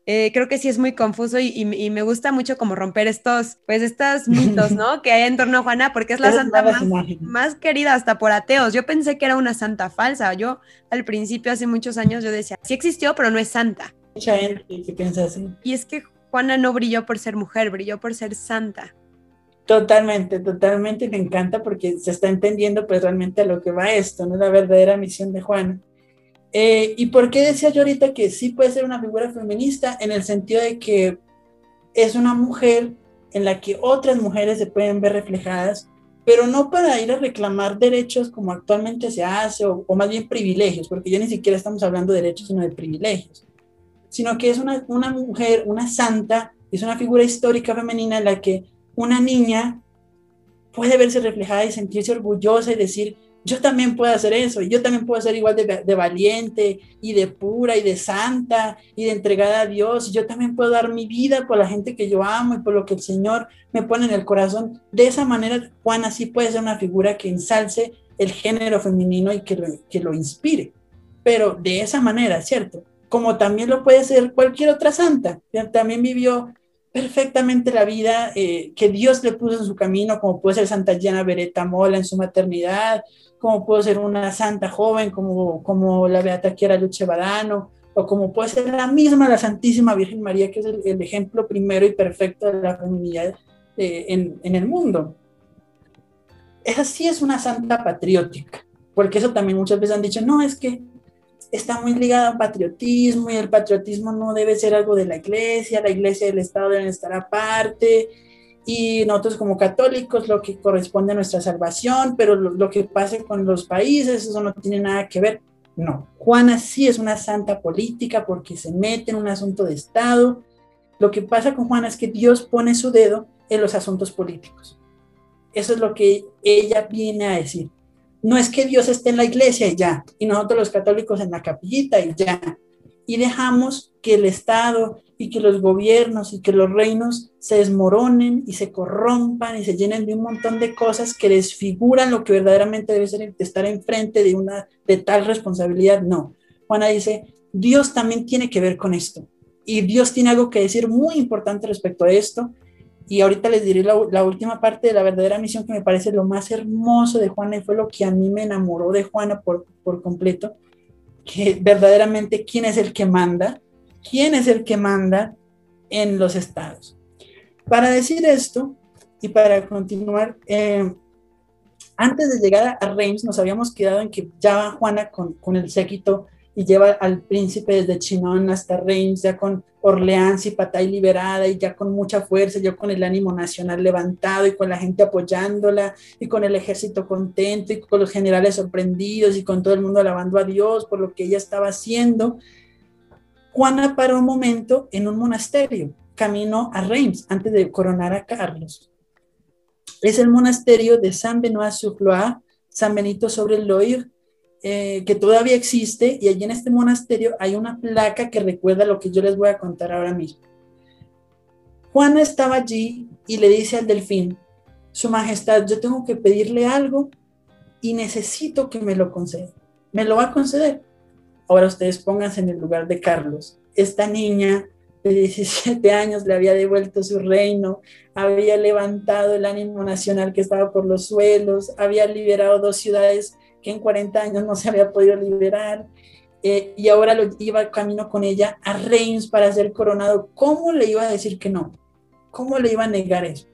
eh, creo que sí es muy confuso y, me gusta mucho como romper estos, pues estos mitos, ¿no? Que hay en torno a Juana, porque es la santa más, más, querida hasta por ateos. Yo pensé que era una santa falsa. Yo al principio, hace muchos años, yo decía, sí existió, pero no es santa.
Mucha gente que piensa así.
Y es que Juana no brilló por ser mujer, brilló por ser santa.
Totalmente, totalmente me encanta porque se está entendiendo pues realmente a lo que va esto, ¿no? La verdadera misión de Juana. Eh, ¿Y por qué decía yo ahorita que sí puede ser una figura feminista? En el sentido de que es una mujer en la que otras mujeres se pueden ver reflejadas, pero no para ir a reclamar derechos como actualmente se hace, o, más bien privilegios, porque ya ni siquiera estamos hablando de derechos, sino de privilegios, sino que es una, una mujer, una santa, es una figura histórica femenina en la que una niña puede verse reflejada y sentirse orgullosa y decir, yo también puedo hacer eso, yo también puedo ser igual de, valiente y de pura y de santa y de entregada a Dios, y yo también puedo dar mi vida por la gente que yo amo y por lo que el Señor me pone en el corazón. De esa manera, Juana sí puede ser una figura que ensalce el género femenino y que lo, que lo inspire, pero de esa manera, ¿cierto? Como también lo puede ser cualquier otra santa, también vivió perfectamente la vida eh, que Dios le puso en su camino, como puede ser Santa Diana Beretta Mola en su maternidad, como puede ser una santa joven como, como la Beata Chiara Luce Badano, o como puede ser la misma la Santísima Virgen María, que es el, ejemplo primero y perfecto de la feminidad eh, en, en el mundo. Esa sí es una santa patriótica, porque eso también muchas veces han dicho, no, es que está muy ligado al patriotismo y el patriotismo no debe ser algo de la iglesia, la iglesia y el Estado deben estar aparte y nosotros como católicos lo que corresponde a nuestra salvación, pero lo, que pase con los países, eso no tiene nada que ver. No, Juana sí es una santa política porque se mete en un asunto de Estado. Lo que pasa con Juana es que Dios pone su dedo en los asuntos políticos. Eso es lo que ella viene a decir. No es que Dios esté en la iglesia y ya, y nosotros los católicos en la capillita y ya. Y dejamos que el Estado y que los gobiernos y que los reinos se desmoronen y se corrompan y se llenen de un montón de cosas que desfiguran lo que verdaderamente debe ser estar enfrente de una de tal responsabilidad. No. Juana dice, Dios también tiene que ver con esto. Y Dios tiene algo que decir muy importante respecto a esto y ahorita les diré la, última parte de la verdadera misión que me parece lo más hermoso de Juana y fue lo que a mí me enamoró de Juana por, por completo, que verdaderamente quién es el que manda, quién es el que manda en los estados. Para decir esto y para continuar, eh, antes de llegar a Reims nos habíamos quedado en que ya va Juana con, con el séquito y lleva al príncipe desde Chinon hasta Reims, ya con Orleans y Patay liberada y ya con mucha fuerza, ya con el ánimo nacional levantado y con la gente apoyándola y con el ejército contento y con los generales sorprendidos y con todo el mundo alabando a Dios por lo que ella estaba haciendo. Juana paró un momento en un monasterio, camino a Reims, antes de coronar a Carlos. Es el monasterio de San Benoît-sur-Loire, San Benito sobre el Loire, eh, que todavía existe y allí en este monasterio hay una placa que recuerda lo que yo les voy a contar ahora mismo. Juana estaba allí y le dice al delfín, Su Majestad, yo tengo que pedirle algo y necesito que me lo conceda. ¿Me lo va a conceder? Ahora ustedes pónganse en el lugar de Carlos. Esta niña de 17 años le había devuelto su reino, había levantado el ánimo nacional que estaba por los suelos, había liberado dos ciudades que en 40 años no se había podido liberar, eh, y ahora lo iba camino con ella a Reims para ser coronado. ¿Cómo le iba a decir que no? ¿Cómo le iba a negar eso?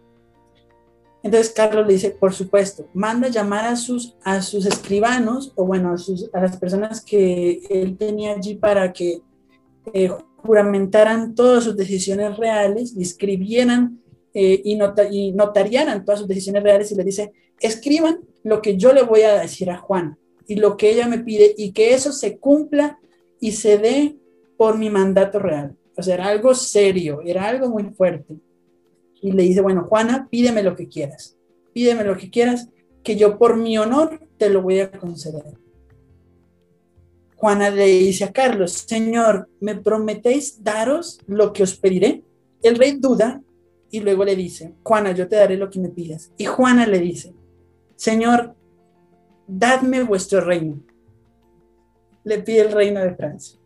Entonces Carlos le dice, por supuesto, manda llamar a sus, a sus escribanos, o bueno, a, sus, a las personas que él tenía allí para que eh, juramentaran todas sus decisiones reales y escribieran eh, y, y notariaran todas sus decisiones reales y le dice, escriban lo que yo le voy a decir a Juan y lo que ella me pide y que eso se cumpla y se dé por mi mandato real. O sea, era algo serio, era algo muy fuerte. Y le dice, bueno, Juana, pídeme lo que quieras. pídeme lo que quieras, que yo por mi honor te lo voy a conceder. Juana le dice a Carlos, Señor, ¿me prometéis daros lo que os pediré? El rey duda y luego le dice, Juana, yo te daré lo que me pidas. Y Juana le dice, Señor, dadme vuestro reino. Le pide el reino de Francia.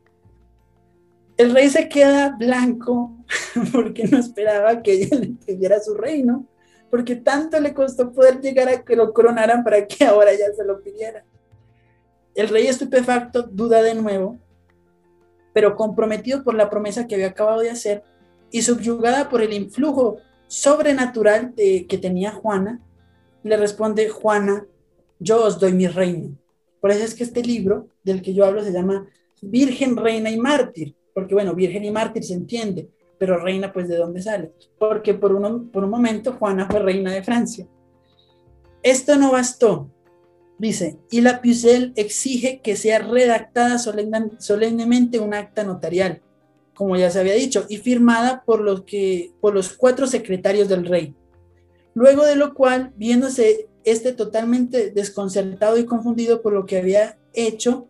El rey se queda blanco porque no esperaba que ella le pidiera su reino, porque tanto le costó poder llegar a que lo coronaran para que ahora ya se lo pidiera. El rey estupefacto duda de nuevo, pero comprometido por la promesa que había acabado de hacer y subyugada por el influjo sobrenatural que tenía Juana, le responde, Juana, yo os doy mi reino. Por eso es que este libro del que yo hablo se llama Virgen, Reina y Mártir, porque bueno, Virgen y Mártir se entiende, pero reina pues de dónde sale, porque por, por un momento Juana fue reina de Francia. Esto no bastó, Dice, y la Pucelle exige que sea redactada solemnemente un acta notarial, como ya se había dicho, y firmada por los, que, por los cuatro secretarios del rey. Luego de lo cual, viéndose este totalmente desconcertado y confundido por lo que había hecho,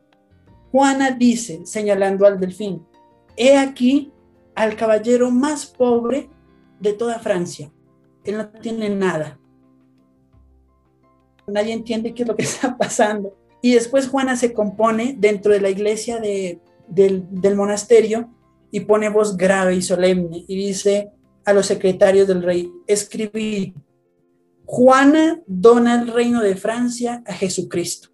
Juana dice, señalando al delfín, he aquí al caballero más pobre de toda Francia. Él no tiene nada, nadie entiende qué es lo que está pasando. Y después Juana se compone dentro de la iglesia del, del monasterio y pone voz grave y solemne y dice a los secretarios del rey, escribid, Juana dona el reino de Francia a Jesucristo.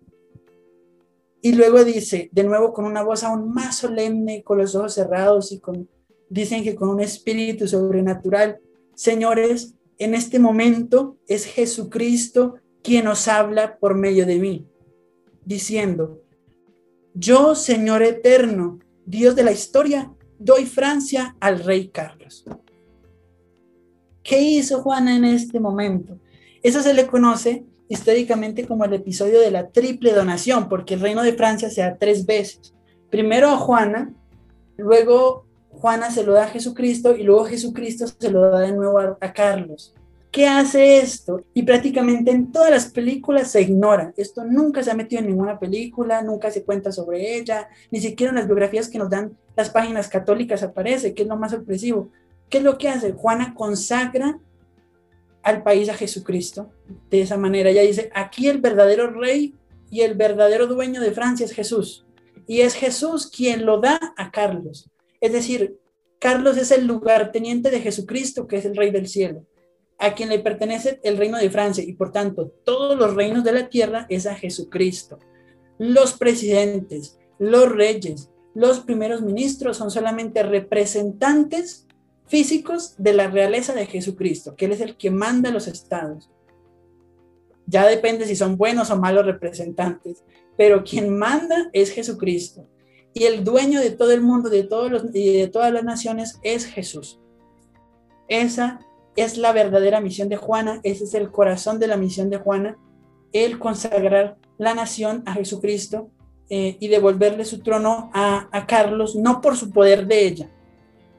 Y luego dice, de nuevo con una voz aún más solemne, con los ojos cerrados y con, dicen que con un espíritu sobrenatural, señores, en este momento es Jesucristo quien os habla por medio de mí, diciendo, yo, Señor eterno, Dios de la historia, doy Francia al rey Carlos. ¿Qué hizo Juana en este momento? Eso se le conoce históricamente como el episodio de la triple donación, porque el reino de Francia se da tres veces. Primero a Juana, luego Juana se lo da a Jesucristo y luego Jesucristo se lo da de nuevo a, Carlos. ¿Qué hace esto? Y prácticamente en todas las películas se ignora. Esto nunca se ha metido en ninguna película, nunca se cuenta sobre ella, ni siquiera en las biografías que nos dan las páginas católicas aparece, que es lo más sorpresivo. ¿Qué es lo que hace? Juana consagra al país a Jesucristo de esa manera. Ella dice, aquí el verdadero rey y el verdadero dueño de Francia es Jesús. Y es Jesús quien lo da a Carlos. Es decir, Carlos es el lugarteniente de Jesucristo, que es el rey del cielo a quien le pertenece el reino de Francia y por tanto todos los reinos de la tierra es a Jesucristo. Los presidentes, los reyes, los primeros ministros son solamente representantes físicos de la realeza de Jesucristo, que Él es el que manda los estados. Ya depende si son buenos o malos representantes, pero quien manda es Jesucristo. Y el dueño de todo el mundo de todos los, y de todas las naciones es Jesús. Esa es la verdadera misión de Juana, ese es el corazón de la misión de Juana, el consagrar la nación a Jesucristo eh, y devolverle su trono a, a, Carlos, no por su poder de ella,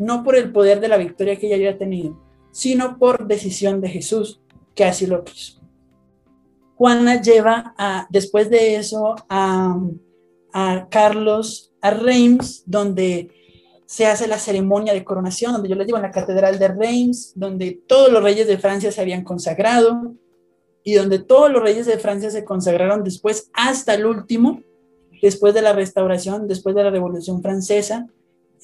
no por el poder de la victoria que ella había tenido, sino por decisión de Jesús, que así lo quiso. Juana lleva a, después de eso a, a Carlos a Reims, donde se hace la ceremonia de coronación, donde yo les digo en la Catedral de Reims, donde todos los reyes de Francia se habían consagrado y donde todos los reyes de Francia se consagraron después hasta el último, después de la restauración, después de la Revolución Francesa.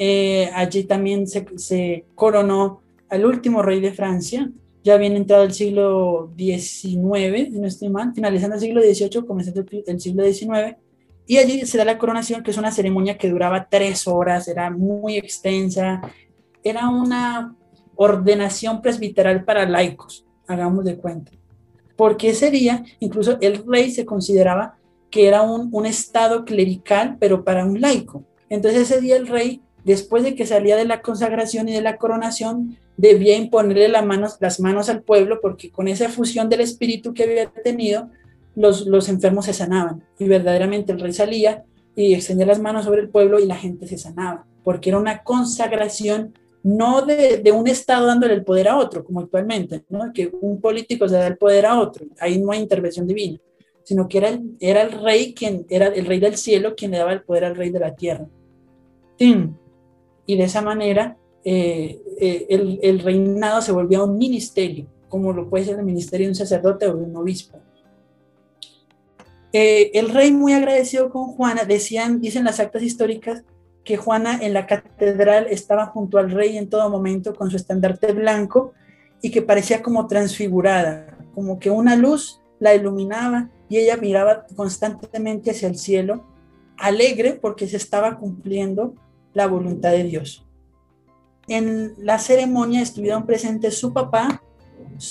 Eh, allí también se, coronó al último rey de Francia, ya habían entrado el siglo XIX, no estoy mal, finalizando el siglo XVIII, comenzando el siglo XIX, y allí se da la coronación, que es una ceremonia que duraba tres horas, era muy extensa, era una ordenación presbiteral para laicos, hagamos de cuenta. Porque ese día, incluso el rey se consideraba que era un, un estado clerical, pero para un laico. Entonces ese día el rey, después de que salía de la consagración y de la coronación, debía imponerle las manos, al pueblo, porque con esa fusión del espíritu que había tenido, los, enfermos se sanaban y verdaderamente el rey salía y extendía las manos sobre el pueblo y la gente se sanaba, porque era una consagración no de, un Estado dándole el poder a otro, como actualmente, ¿no? que un político se da el poder a otro, ahí no hay intervención divina, sino que era el, rey quien era el rey del cielo quien le daba el poder al rey de la tierra. Y de esa manera eh, eh, el, reinado se volvía un ministerio, como lo puede ser el ministerio de un sacerdote o de un obispo. Eh, el rey muy agradecido con Juana, decían, dicen las actas históricas, que Juana en la catedral estaba junto al rey en todo momento con su estandarte blanco y que parecía como transfigurada, como que una luz la iluminaba y ella miraba constantemente hacia el cielo, alegre porque se estaba cumpliendo la voluntad de Dios. En la ceremonia estuvieron presentes su papá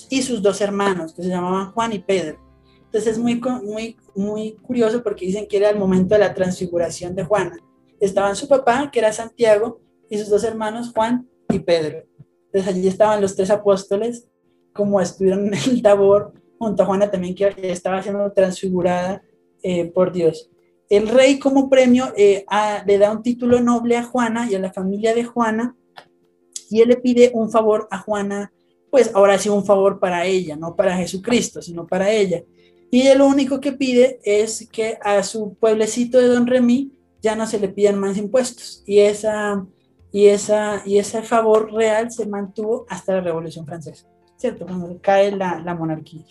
y sus dos hermanos, que se llamaban Juan y Pedro. Entonces es muy, muy, muy curioso porque dicen que era el momento de la transfiguración de Juana. Estaban su papá, que era Santiago, y sus dos hermanos, Juan y Pedro. Entonces allí estaban los tres apóstoles, como estuvieron en el Tabor, junto a Juana también, que estaba siendo transfigurada eh, por Dios. El rey como premio eh, le da un título noble a Juana y a la familia de Juana, y él le pide un favor a Juana, pues ahora sí un favor para ella, no para Jesucristo, sino para ella. Y ella lo único que pide es que a su pueblecito de Don Remy ya no se le pidan más impuestos. Y, esa, y, esa, y ese favor real se mantuvo hasta la Revolución Francesa, ¿cierto? Cuando cae la, monarquía.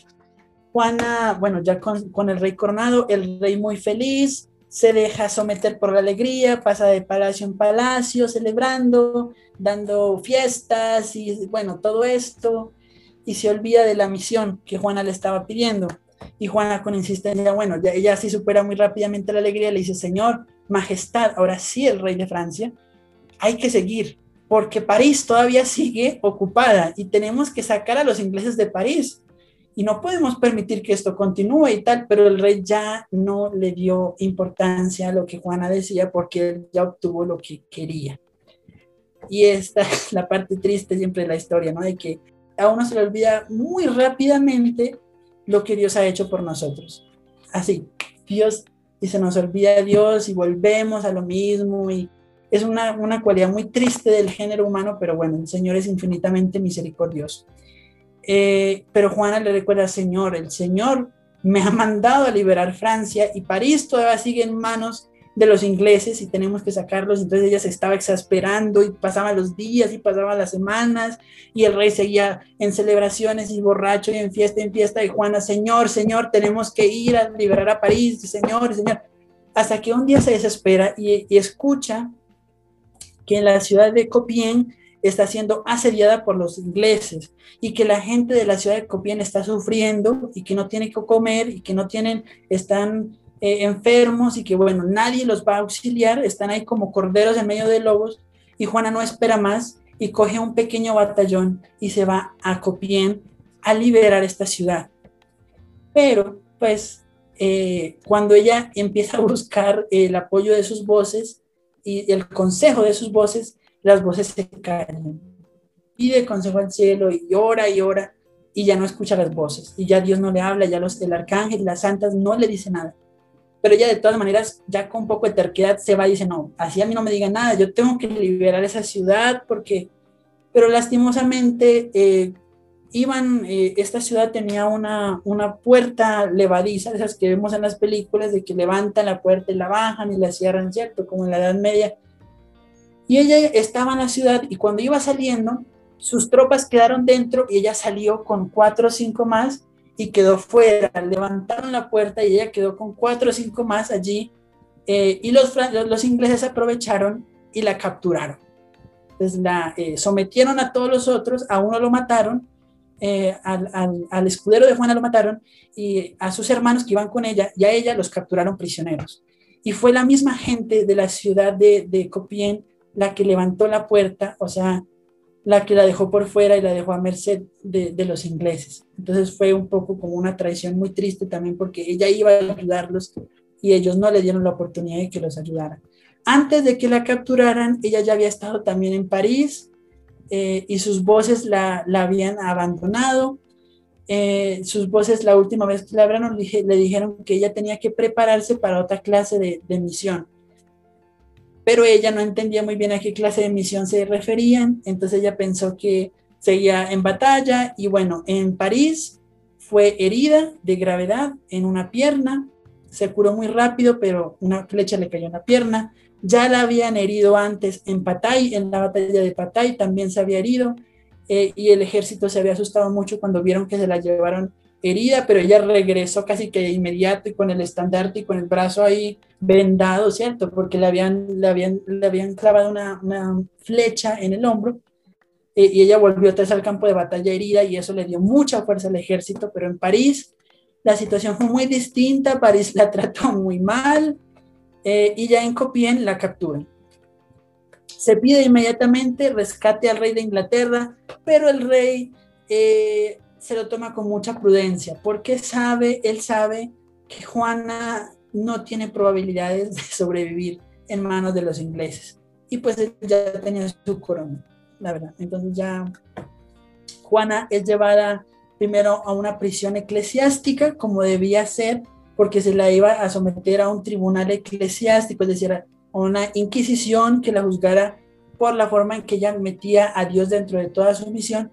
Juana, bueno, ya con, el rey coronado, el rey muy feliz, se deja someter por la alegría, pasa de palacio en palacio, celebrando, dando fiestas y bueno, todo esto, y se olvida de la misión que Juana le estaba pidiendo. Y Juana con insistencia, bueno, ya, ella sí supera muy rápidamente la alegría, le dice, Señor, Majestad, ahora sí el rey de Francia, hay que seguir, porque París todavía sigue ocupada y tenemos que sacar a los ingleses de París. Y no podemos permitir que esto continúe y tal, pero el rey ya no le dio importancia a lo que Juana decía porque él ya obtuvo lo que quería. Y esta es la parte triste siempre de la historia, ¿no? De que a uno se le olvida muy rápidamente lo que Dios ha hecho por nosotros. Así, Dios, y se nos olvida Dios y volvemos a lo mismo y es una, una cualidad muy triste del género humano, pero bueno, el Señor es infinitamente misericordioso. Eh, pero Juana le recuerda, Señor, el Señor me ha mandado a liberar Francia y París todavía sigue en manos de los ingleses y tenemos que sacarlos. Entonces ella se estaba exasperando y pasaban los días y pasaban las semanas y el rey seguía en celebraciones y borracho y en fiesta en fiesta y Juana, Señor, Señor, tenemos que ir a liberar a París, Señor, Señor. Hasta que un día se desespera y, y escucha que en la ciudad de Copien está siendo asediada por los ingleses y que la gente de la ciudad de Copien está sufriendo y que no tiene que comer y que no tienen, están eh, enfermos y que bueno, nadie los va a auxiliar, están ahí como corderos en medio de lobos y Juana no espera más y coge un pequeño batallón y se va a Copien a liberar esta ciudad. Pero pues eh, cuando ella empieza a buscar el apoyo de sus voces y el consejo de sus voces, las voces se caen. Pide consejo al cielo y ora y ora y ya no escucha las voces y ya Dios no le habla, ya los, el arcángel las santas no le dicen nada pero ella de todas maneras, ya con un poco de terquedad, se va y dice, no, así a mí no me digan nada, yo tengo que liberar esa ciudad porque, pero lastimosamente, eh, iban, eh, esta ciudad tenía una, una puerta levadiza, esas que vemos en las películas, de que levantan la puerta y la bajan y la cierran, ¿cierto? Como en la Edad Media. Y ella estaba en la ciudad y cuando iba saliendo, sus tropas quedaron dentro y ella salió con cuatro o cinco más y quedó fuera. Levantaron la puerta y ella quedó con cuatro o cinco más allí eh, y los, los ingleses aprovecharon y la capturaron. Entonces la eh, sometieron a todos los otros, a uno lo mataron, eh, al, al, escudero de Juana lo mataron y a sus hermanos que iban con ella y a ella los capturaron prisioneros. Y fue la misma gente de la ciudad de, de Copien la que levantó la puerta, o sea, la que la dejó por fuera y la dejó a merced de, los ingleses. Entonces fue un poco como una traición muy triste también porque ella iba a ayudarlos y ellos no le dieron la oportunidad de que los ayudaran. Antes de que la capturaran, ella ya había estado también en París eh, y sus voces la, habían abandonado. Eh, sus voces la última vez que la hablaron le, dijeron que ella tenía que prepararse para otra clase de misión pero ella no entendía muy bien a qué clase de misión se referían, entonces ella pensó que seguía en batalla y bueno, en París fue herida de gravedad en una pierna, se curó muy rápido, pero una flecha le cayó en la pierna, ya la habían herido antes en Patay, en la batalla de Patay también se había herido eh, y el ejército se había asustado mucho cuando vieron que se la llevaron herida, pero ella regresó casi que inmediato y con el estandarte y con el brazo ahí vendado, ¿cierto? Porque le habían, le habían, le habían clavado una, una flecha en el hombro eh, y ella volvió vez al campo de batalla herida y eso le dio mucha fuerza al ejército, pero en París la situación fue muy distinta, París la trató muy mal eh, y ya en Copien la capturan. Se pide inmediatamente rescate al rey de Inglaterra, pero el rey eh, se lo toma con mucha prudencia, porque sabe, él sabe que Juana no tiene probabilidades de sobrevivir en manos de los ingleses. Y pues ya tenía su corona, la verdad. Entonces ya Juana es llevada primero a una prisión eclesiástica, como debía ser, porque se la iba a someter a un tribunal eclesiástico, es decir, a una inquisición que la juzgara por la forma en que ella metía a Dios dentro de toda su misión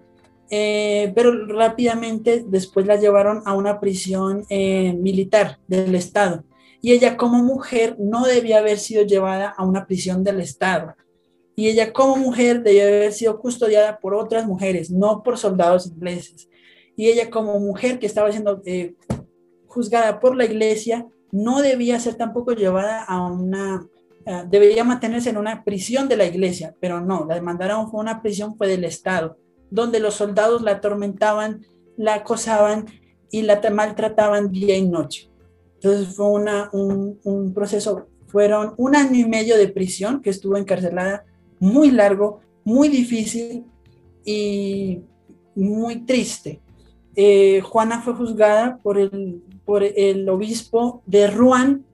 eh, pero rápidamente después la llevaron a una prisión eh, militar del Estado. Y ella como mujer no debía haber sido llevada a una prisión del Estado. Y ella como mujer debía haber sido custodiada por otras mujeres, no por soldados ingleses. Y ella como mujer que estaba siendo eh, juzgada por la iglesia, no debía ser tampoco llevada a una, debería mantenerse en una prisión de la iglesia, pero no, la mandaron a una prisión fue del Estado donde los soldados la atormentaban, la acosaban y la maltrataban día y noche. Entonces fue una, un, proceso, fueron un año y medio de prisión que estuvo encarcelada, muy largo, muy difícil y muy triste. Eh, Juana fue juzgada por el, por el obispo de Rouen,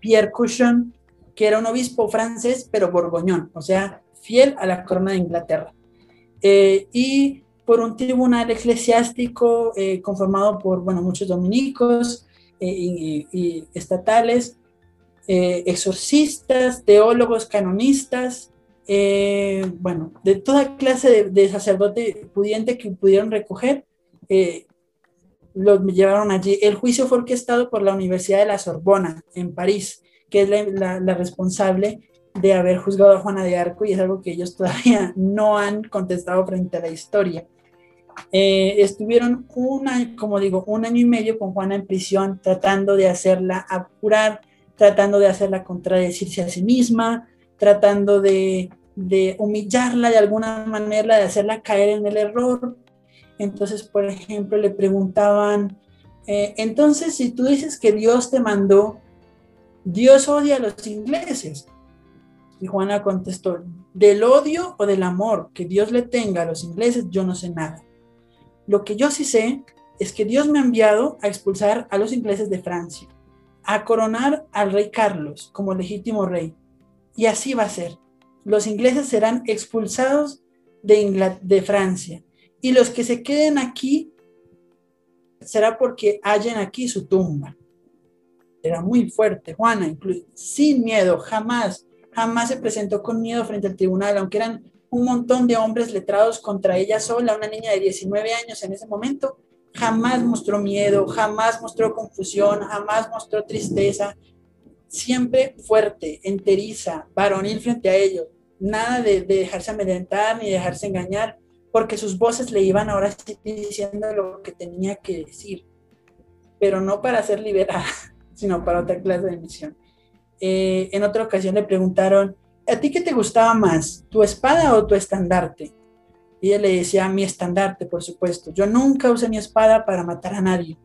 Pierre Cuchon, que era un obispo francés, pero borgoñón, o sea, fiel a la corona de Inglaterra. Eh, y por un tribunal eclesiástico eh, conformado por bueno, muchos dominicos eh, y, estatales, exorcistas, teólogos, canonistas, bueno, de toda clase de, de, sacerdote pudiente que pudieron recoger, los llevaron allí. El juicio fue orquestado por la Universidad de la Sorbona en París, que es la, la responsable de haber juzgado a Juana de Arco y es algo que ellos todavía no han contestado frente a la historia. Eh, estuvieron un año, como digo, un año y medio con Juana en prisión tratando de hacerla apurar, tratando de hacerla contradecirse a sí misma, tratando de, humillarla de alguna manera, de hacerla caer en el error. Entonces, por ejemplo, le preguntaban, eh, entonces si tú dices que Dios te mandó, Dios odia a los ingleses. Y Juana contestó, del odio o del amor que Dios le tenga a los ingleses, yo no sé nada. Lo que yo sí sé es que Dios me ha enviado a expulsar a los ingleses de Francia, a coronar al rey Carlos como legítimo rey. Y así va a ser. Los ingleses serán expulsados de, Francia. Y los que se queden aquí será porque hallen aquí su tumba. Era muy fuerte, Juana, sin miedo, jamás jamás se presentó con miedo frente al tribunal, aunque eran un montón de hombres letrados contra ella sola, una niña de 19 años en ese momento, jamás mostró miedo, jamás mostró confusión, jamás mostró tristeza, siempre fuerte, enteriza, varonil frente a ellos, nada de, dejarse amedrentar ni dejarse engañar, porque sus voces le iban ahora diciendo lo que tenía que decir, pero no para ser liberada, sino para otra clase de misión. Eh, en otra ocasión le preguntaron, ¿a ti qué te gustaba más, tu espada o tu estandarte? Y él le decía, mi estandarte, por supuesto. Yo nunca usé mi espada para matar a nadie.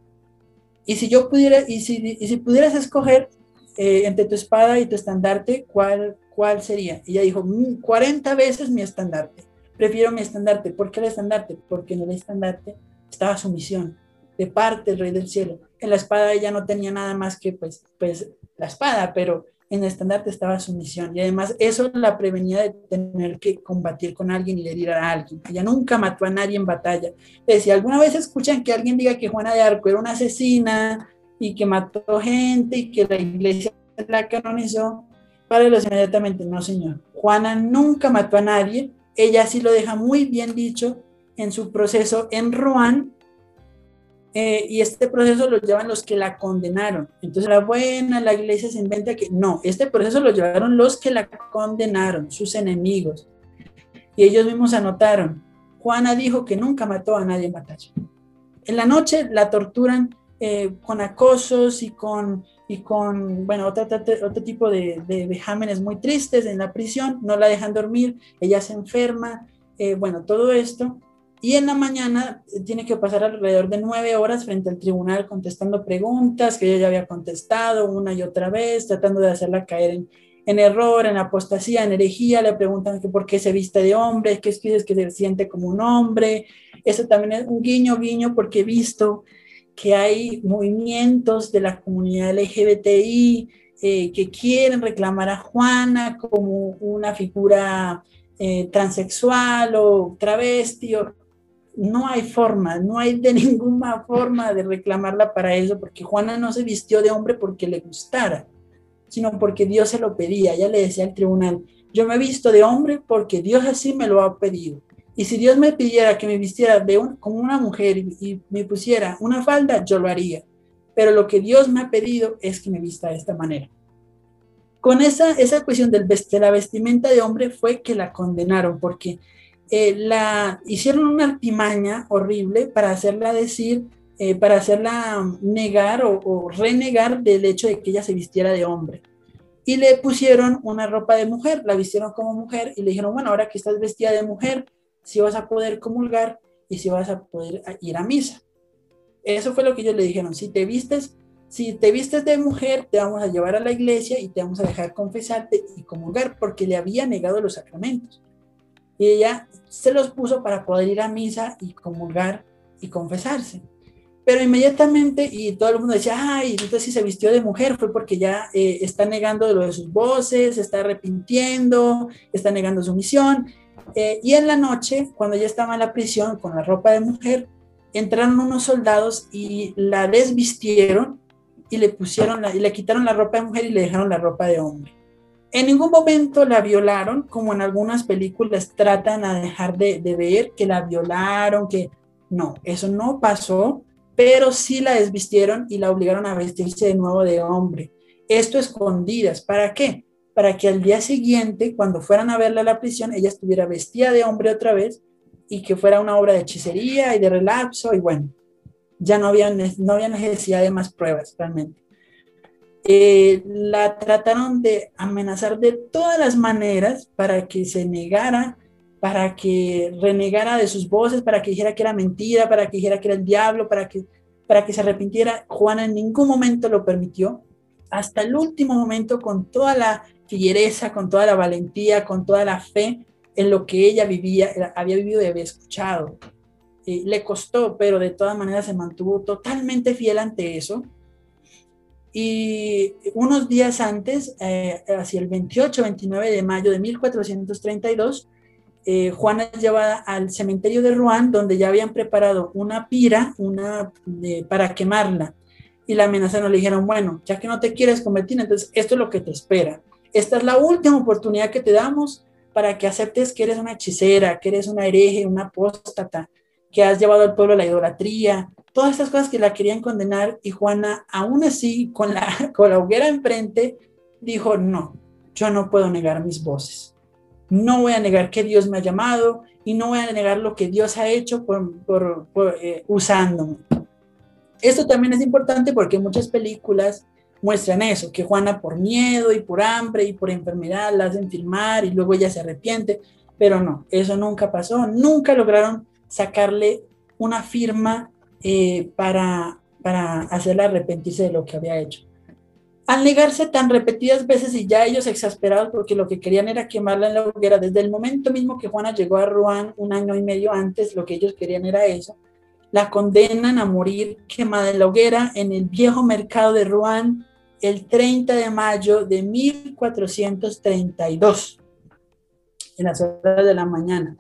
Y si yo pudiera, y si, pudieras escoger eh, entre tu espada y tu estandarte, ¿cuál, ¿cuál sería? Y ella dijo, 40 mm, veces mi estandarte. Prefiero mi estandarte. ¿Por qué el estandarte? Porque en el estandarte estaba su misión de parte del rey del cielo. En la espada ella no tenía nada más que pues, pues la espada, pero en el estandarte estaba su misión. Y además eso la prevenía de tener que combatir con alguien y herir a alguien. Ella nunca mató a nadie en batalla. si alguna vez escuchan que alguien diga que Juana de Arco era una asesina y que mató gente y que la iglesia la canonizó, párelos inmediatamente. No, señor. Juana nunca mató a nadie. Ella sí lo deja muy bien dicho en su proceso en Rouen. Eh, y este proceso lo llevan los que la condenaron. Entonces la buena, la iglesia se inventa que no, este proceso lo llevaron los que la condenaron, sus enemigos. Y ellos mismos anotaron, Juana dijo que nunca mató a nadie en batalla. En la noche la torturan eh, con acosos y con, y con bueno, otro, otro, tipo de, de, vejámenes muy tristes en la prisión, no la dejan dormir, ella se enferma, eh, bueno, todo esto. Y en la mañana eh, tiene que pasar alrededor de nueve horas frente al tribunal contestando preguntas que ella ya había contestado una y otra vez, tratando de hacerla caer en, en error, en apostasía, en herejía. Le preguntan que por qué se viste de hombre, que es que se siente como un hombre. Eso también es un guiño, guiño, porque he visto que hay movimientos de la comunidad LGBTI eh, que quieren reclamar a Juana como una figura eh, transexual o travesti. No hay forma, no hay de ninguna forma de reclamarla para eso, porque Juana no se vistió de hombre porque le gustara, sino porque Dios se lo pedía. Ella le decía al tribunal, yo me he visto de hombre porque Dios así me lo ha pedido. Y si Dios me pidiera que me vistiera de como una mujer y, me pusiera una falda, yo lo haría. Pero lo que Dios me ha pedido es que me vista de esta manera. Con esa, esa cuestión del, de la vestimenta de hombre fue que la condenaron, porque eh, la hicieron una artimaña horrible para hacerla decir, eh, para hacerla negar o, renegar del hecho de que ella se vistiera de hombre y le pusieron una ropa de mujer, la vistieron como mujer y le dijeron, bueno, ahora que estás vestida de mujer, si vas a poder comulgar y si vas a poder ir a misa. Eso fue lo que ellos le dijeron, si te vistes, si te vistes de mujer, te vamos a llevar a la iglesia y te vamos a dejar confesarte y comulgar, porque le había negado los sacramentos. Y ella se los puso para poder ir a misa y comulgar y confesarse. Pero inmediatamente, y todo el mundo decía, ay, entonces si se vistió de mujer fue porque ya eh, está negando lo de sus voces, está arrepintiendo, está negando su misión. Eh, y en la noche, cuando ya estaba en la prisión con la ropa de mujer, entraron unos soldados y la desvistieron y le pusieron y le quitaron la ropa de mujer y le dejaron la ropa de hombre. En ningún momento la violaron, como en algunas películas tratan a dejar de, ver que la violaron, que no, eso no pasó, pero sí la desvistieron y la obligaron a vestirse de nuevo de hombre. Esto escondidas, ¿para qué? para que al día siguiente, cuando fueran a verla a la prisión, ella estuviera vestida de hombre otra vez y que fuera una obra de hechicería y de relapso y bueno, ya no había, no había necesidad de más pruebas realmente. Eh, la trataron de amenazar de todas las maneras para que se negara, para que renegara de sus voces, para que dijera que era mentira, para que dijera que era el diablo, para que, para que se arrepintiera. Juana en ningún momento lo permitió. Hasta el último momento, con toda la fiereza, con toda la valentía, con toda la fe en lo que ella vivía, había vivido y había escuchado. le costó, pero de todas maneras se mantuvo totalmente fiel ante eso. Y unos días antes, eh, hacia el 28-29 de mayo de 1432, eh, Juana es llevada al cementerio de Rouen, donde ya habían preparado una pira para quemarla. Y la amenazaron, le dijeron, bueno, ya que no te quieres convertir, entonces esto es lo que te espera esta es la última oportunidad que te damos para que aceptes que eres una hechicera, que eres una hereje, una apóstata, que has llevado al pueblo a la idolatría, todas estas cosas que la querían condenar y Juana, aún así, con la, con la hoguera enfrente, dijo, no, yo no puedo negar mis voces. No voy a negar que Dios me ha llamado y no voy a negar lo que Dios ha hecho por, por, eh, usándome. Esto también es importante porque muchas películas muestran eso, que Juana por miedo y por hambre y por enfermedad la hacen filmar y luego ella se arrepiente, pero no, eso nunca pasó, nunca lograron sacarle una firma eh, para, para hacerla arrepentirse de lo que había hecho. Al negarse tan repetidas veces y ya ellos exasperados porque lo que querían era quemarla en la hoguera, desde el momento mismo que Juana llegó a Rouen un año y medio antes, lo que ellos querían era eso, la condenan a morir quemada en la hoguera en el viejo mercado de Rouen el 30 de mayo de 1432, en las horas de la mañana.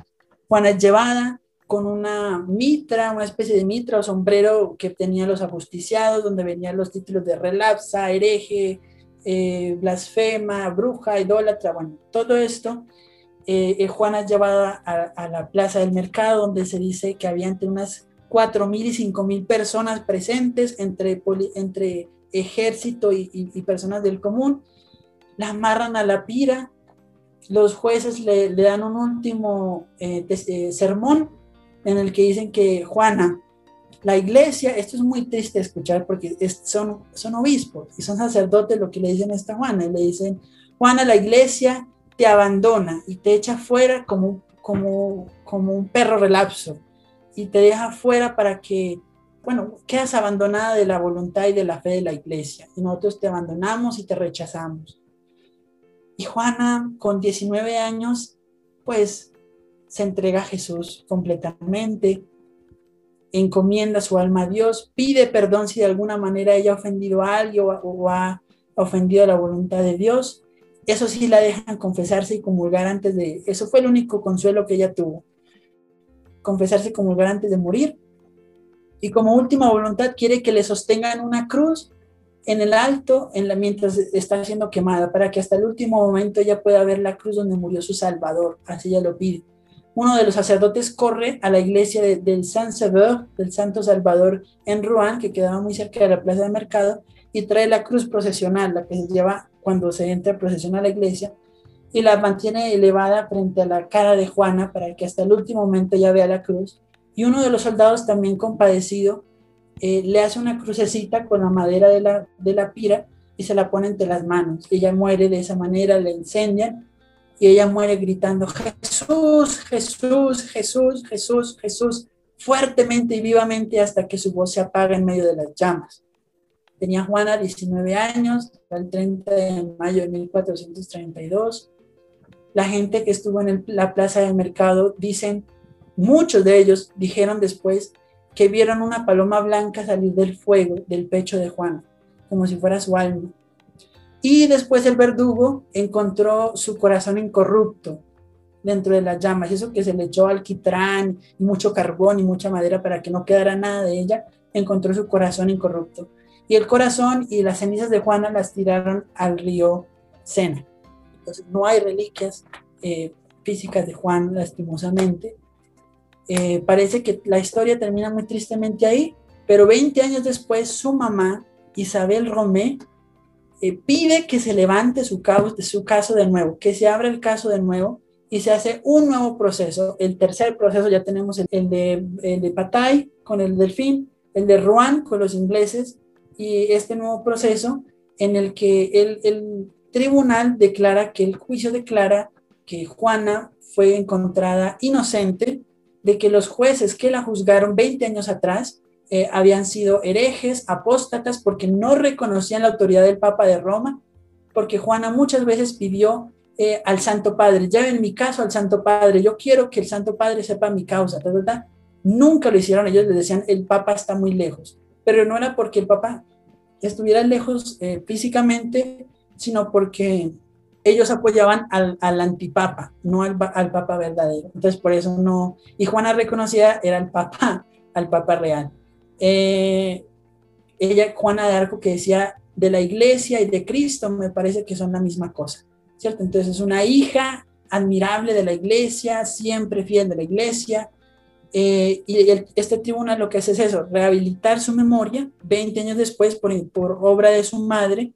Juana es llevada con una mitra, una especie de mitra o sombrero que tenía los ajusticiados, donde venían los títulos de relapsa, hereje, eh, blasfema, bruja, idólatra, bueno, todo esto. Eh, eh, Juana es llevada a, la plaza del mercado, donde se dice que había entre unas 4.000 y 5.000 personas presentes, entre, entre ejército y, personas del común. La amarran a la pira, los jueces le, dan un último sermón en el que dicen que Juana, la iglesia, esto es muy triste escuchar porque son, son obispos y son sacerdotes lo que le dicen a esta Juana, y le dicen, Juana, la iglesia te abandona y te echa fuera como, como, como un perro relapso y te deja fuera para que, bueno, quedas abandonada de la voluntad y de la fe de la iglesia y nosotros te abandonamos y te rechazamos. Y Juana, con 19 años, pues se entrega a Jesús completamente, encomienda su alma a Dios, pide perdón si de alguna manera ella ha ofendido a alguien o, ha ofendido la voluntad de Dios. Eso sí la dejan confesarse y comulgar antes de... Eso fue el único consuelo que ella tuvo. Confesarse y comulgar antes de morir. Y como última voluntad quiere que le sostengan una cruz en el alto mientras está siendo quemada, para que hasta el último momento ella pueda ver la cruz donde murió su Salvador. Así ella lo pide uno de los sacerdotes corre a la iglesia del Saint Sever, del Santo Salvador en Rouen, que quedaba muy cerca de la plaza de mercado, y trae la cruz procesional, la que se lleva cuando se entra procesión a la iglesia, y la mantiene elevada frente a la cara de Juana para que hasta el último momento ella vea la cruz. Y uno de los soldados, también compadecido, eh, le hace una crucecita con la madera de la, de la pira y se la pone entre las manos. Ella muere de esa manera, le incendian y ella muere gritando, Jesús, Jesús, Jesús, Jesús, Jesús, fuertemente y vivamente hasta que su voz se apaga en medio de las llamas. Tenía Juana 19 años, el 30 de mayo de 1432. La gente que estuvo en la plaza del mercado dicen, muchos de ellos dijeron después que vieron una paloma blanca salir del fuego del pecho de Juana, como si fuera su alma y después el verdugo encontró su corazón incorrupto dentro de las llamas, eso que se le echó alquitrán y mucho carbón y mucha madera para que no quedara nada de ella, encontró su corazón incorrupto. Y el corazón y las cenizas de Juana las tiraron al río Sena. Entonces no hay reliquias eh, físicas de Juan, lastimosamente. Eh, parece que la historia termina muy tristemente ahí, pero 20 años después su mamá, Isabel Romé, eh, pide que se levante su, caso, de nuevo, que se abra el caso de nuevo y se hace un nuevo proceso. El tercer proceso ya tenemos el, de, el Patay con el Delfín, el de Rouen con los ingleses y este nuevo proceso en el que el tribunal declara que el juicio declara que Juana fue encontrada inocente de que los jueces que la juzgaron 20 años atrás eh, habían sido herejes, apóstatas, porque no reconocían la autoridad del Papa de Roma, porque Juana muchas veces pidió eh, al Santo Padre, en mi caso al Santo Padre, yo quiero que el Santo Padre sepa mi causa, ¿verdad? Nunca lo hicieron, ellos les decían, el Papa está muy lejos, pero no era porque el Papa estuviera lejos eh, físicamente, sino porque ellos apoyaban al, al antipapa, no al, al, Papa verdadero. Entonces, por eso no. Y Juana reconocida era el Papa, al Papa real. Eh, ella, Juana de Arco, que decía de la iglesia y de Cristo, me parece que son la misma cosa, ¿cierto? Entonces es una hija admirable de la iglesia, siempre fiel de la iglesia, eh, y este tribunal lo que hace es eso, rehabilitar su memoria, 20 años después, por, por obra de su madre,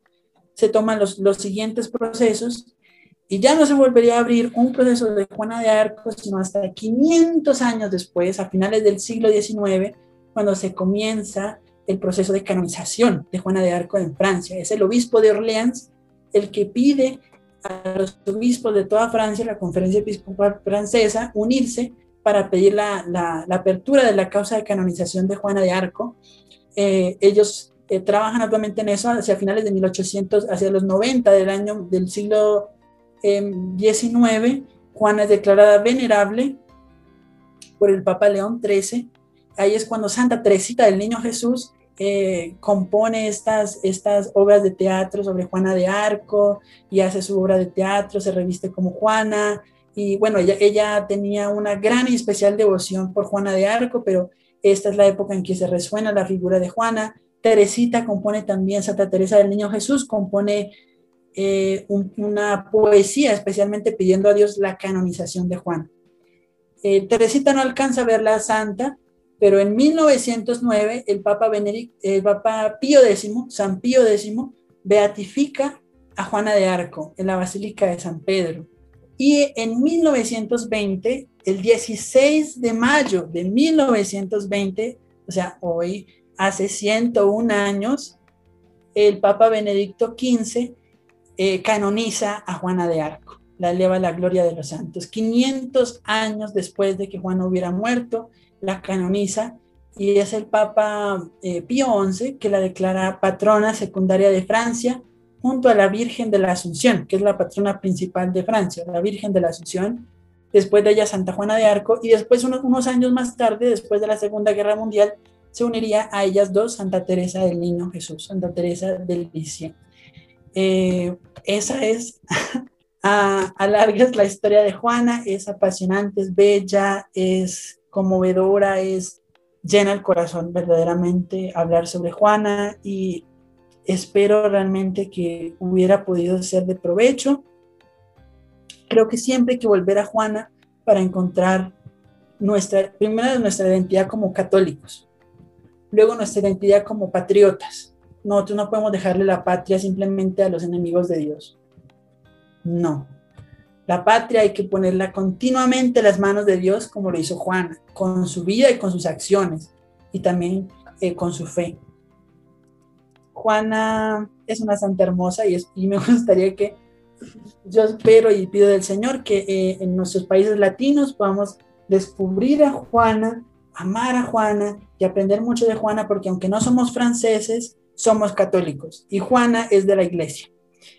se toman los, los siguientes procesos y ya no se volvería a abrir un proceso de Juana de Arco, sino hasta 500 años después, a finales del siglo XIX, cuando se comienza el proceso de canonización de Juana de Arco en Francia. Es el obispo de Orleans el que pide a los obispos de toda Francia, la conferencia episcopal francesa, unirse para pedir la, la, apertura de la causa de canonización de Juana de Arco. Eh, ellos eh, trabajan actualmente en eso hacia finales de 1800, hacia los 90 del año del siglo XIX. Eh, Juana es declarada venerable por el Papa León XIII ahí es cuando Santa Teresita del Niño Jesús eh, compone estas, estas obras de teatro sobre Juana de Arco y hace su obra de teatro, se reviste como Juana. Y bueno, ella, tenía una gran y especial devoción por Juana de Arco, pero esta es la época en que se resuena la figura de Juana. Teresita compone también, Santa Teresa del Niño Jesús compone eh, una poesía, especialmente pidiendo a Dios la canonización de Juan. Eh, Teresita no alcanza a ver la santa, pero en 1909 el Papa, Pío X, San Pío X, beatifica a Juana de Arco en la Basílica de San Pedro. Y en 1920, el 16 de mayo de 1920, o sea, hoy, hace 101 años, el Papa Benedicto XV eh, canoniza a Juana de Arco, la eleva a la gloria de los santos. 500 años después de que Juana hubiera muerto, la canoniza y es el Papa eh, Pío XI que la declara patrona secundaria de Francia junto a la Virgen de la Asunción, que es la patrona principal de Francia, la Virgen de la Asunción, después de ella Santa Juana de Arco, y después unos, unos años más tarde, después de la Segunda Guerra Mundial, se uniría a ellas dos Santa Teresa del Niño Jesús, Santa Teresa del Licia. Eh, esa es, a, a la historia de Juana, es apasionante, es bella, es conmovedora, es llena el corazón verdaderamente hablar sobre Juana y espero realmente que hubiera podido ser de provecho. Creo que siempre hay que volver a Juana para encontrar nuestra, primero nuestra identidad como católicos, luego nuestra identidad como patriotas. Nosotros no podemos dejarle la patria simplemente a los enemigos de Dios. No. La patria hay que ponerla continuamente en las manos de Dios, como lo hizo Juana, con su vida y con sus acciones, y también eh, con su fe. Juana es una santa hermosa y, y me gustaría que yo espero y pido del Señor que eh, en nuestros países latinos podamos descubrir a Juana, amar a Juana y aprender mucho de Juana, porque aunque no somos franceses, somos católicos y Juana es de la iglesia.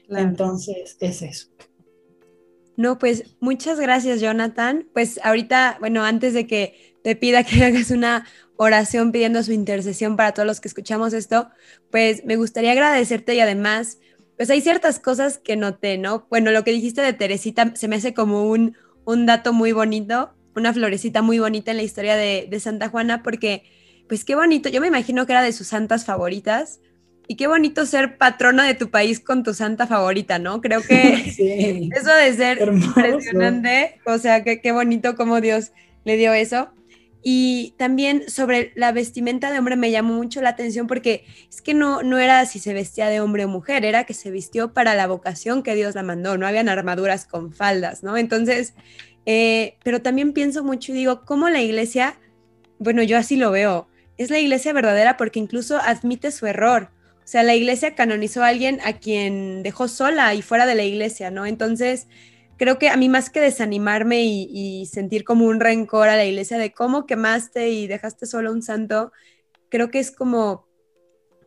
Entonces, es eso.
No, pues muchas gracias, Jonathan. Pues ahorita, bueno, antes de que te pida que hagas una oración pidiendo su intercesión para todos los que escuchamos esto, pues me gustaría agradecerte y además, pues hay ciertas cosas que noté, ¿no? Bueno, lo que dijiste de Teresita se me hace como un, un dato muy bonito, una florecita muy bonita en la historia de, de Santa Juana, porque, pues qué bonito, yo me imagino que era de sus santas favoritas. Y qué bonito ser patrona de tu país con tu santa favorita, ¿no? Creo que eso de ser impresionante, o sea, qué bonito como Dios le dio eso. Y también sobre la vestimenta de hombre me llamó mucho la atención porque es que no, no era si se vestía de hombre o mujer, era que se vistió para la vocación que Dios la mandó, no habían armaduras con faldas, ¿no? Entonces, eh, pero también pienso mucho y digo, ¿cómo la iglesia, bueno, yo así lo veo, es la iglesia verdadera porque incluso admite su error. O sea, la iglesia canonizó a alguien a quien dejó sola y fuera de la iglesia, ¿no? Entonces, creo que a mí más que desanimarme y, sentir como un rencor a la iglesia de cómo quemaste y dejaste solo un santo, creo que es como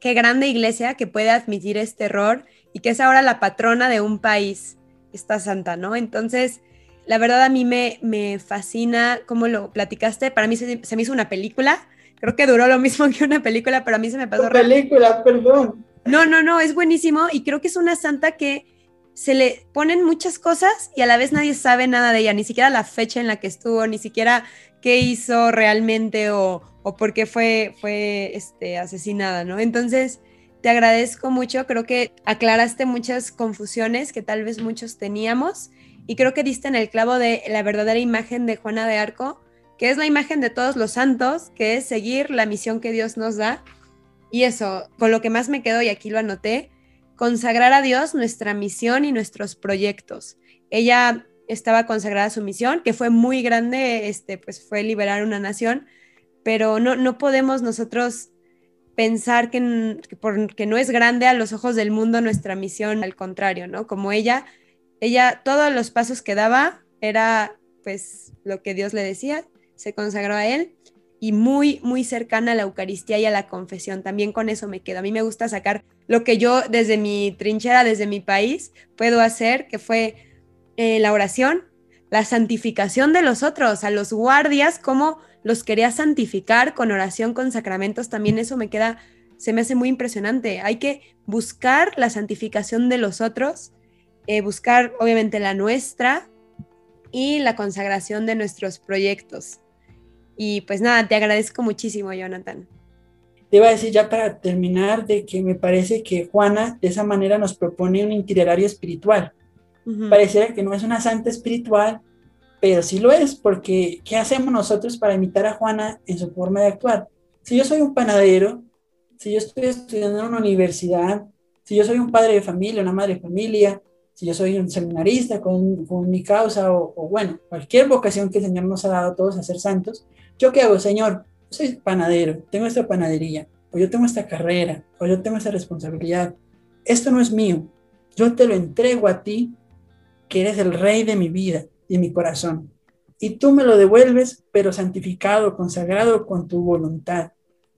qué grande iglesia que puede admitir este error y que es ahora la patrona de un país, esta santa, ¿no? Entonces, la verdad a mí me, me fascina cómo lo platicaste, para mí se, me hizo una película, creo que duró lo mismo que una película, pero a mí se me pasó...
Película, perdón.
No, no, no, es buenísimo y creo que es una santa que se le ponen muchas cosas y a la vez nadie sabe nada de ella, ni siquiera la fecha en la que estuvo, ni siquiera qué hizo realmente o, por qué fue, fue este, asesinada, ¿no? Entonces, te agradezco mucho, creo que aclaraste muchas confusiones que tal vez muchos teníamos y creo que diste en el clavo de la verdadera imagen de Juana de Arco, que es la imagen de todos los santos, que es seguir la misión que Dios nos da. Y eso, con lo que más me quedo, y aquí lo anoté, consagrar a Dios nuestra misión y nuestros proyectos. Ella estaba consagrada a su misión, que fue muy grande, este, pues fue liberar una nación, pero no, no podemos nosotros pensar que, porque no es grande a los ojos del mundo nuestra misión, al contrario, ¿no? Como ella, ella, todos los pasos que daba era pues lo que Dios le decía, se consagró a él y muy, muy cercana a la Eucaristía y a la confesión. También con eso me quedo. A mí me gusta sacar lo que yo desde mi trinchera, desde mi país, puedo hacer, que fue eh, la oración, la santificación de los otros, a los guardias, cómo los quería santificar con oración, con sacramentos. También eso me queda, se me hace muy impresionante. Hay que buscar la santificación de los otros, eh, buscar obviamente la nuestra y la consagración de nuestros proyectos. Y pues nada, te agradezco muchísimo, Jonathan.
te iba a decir ya para terminar de que me parece que Juana de esa manera nos propone un itinerario espiritual. Pareciera que no es una santa espiritual, pero sí lo es, porque ¿qué hacemos nosotros para imitar a Juana en su forma de actuar? Si yo soy un panadero, si yo estoy estudiando en una universidad, si yo soy un padre de familia, una madre de familia, si yo soy un seminarista con, con mi causa o, o, bueno, cualquier vocación que el Señor nos ha dado a todos a ser santos, ¿yo qué hago, Señor? soy panadero, tengo esta panadería, o yo tengo esta carrera, o yo tengo esta responsabilidad. Esto no es mío. Yo te lo entrego a ti, que eres el rey de mi vida y mi corazón. Y tú me lo devuelves, pero santificado, consagrado con tu voluntad.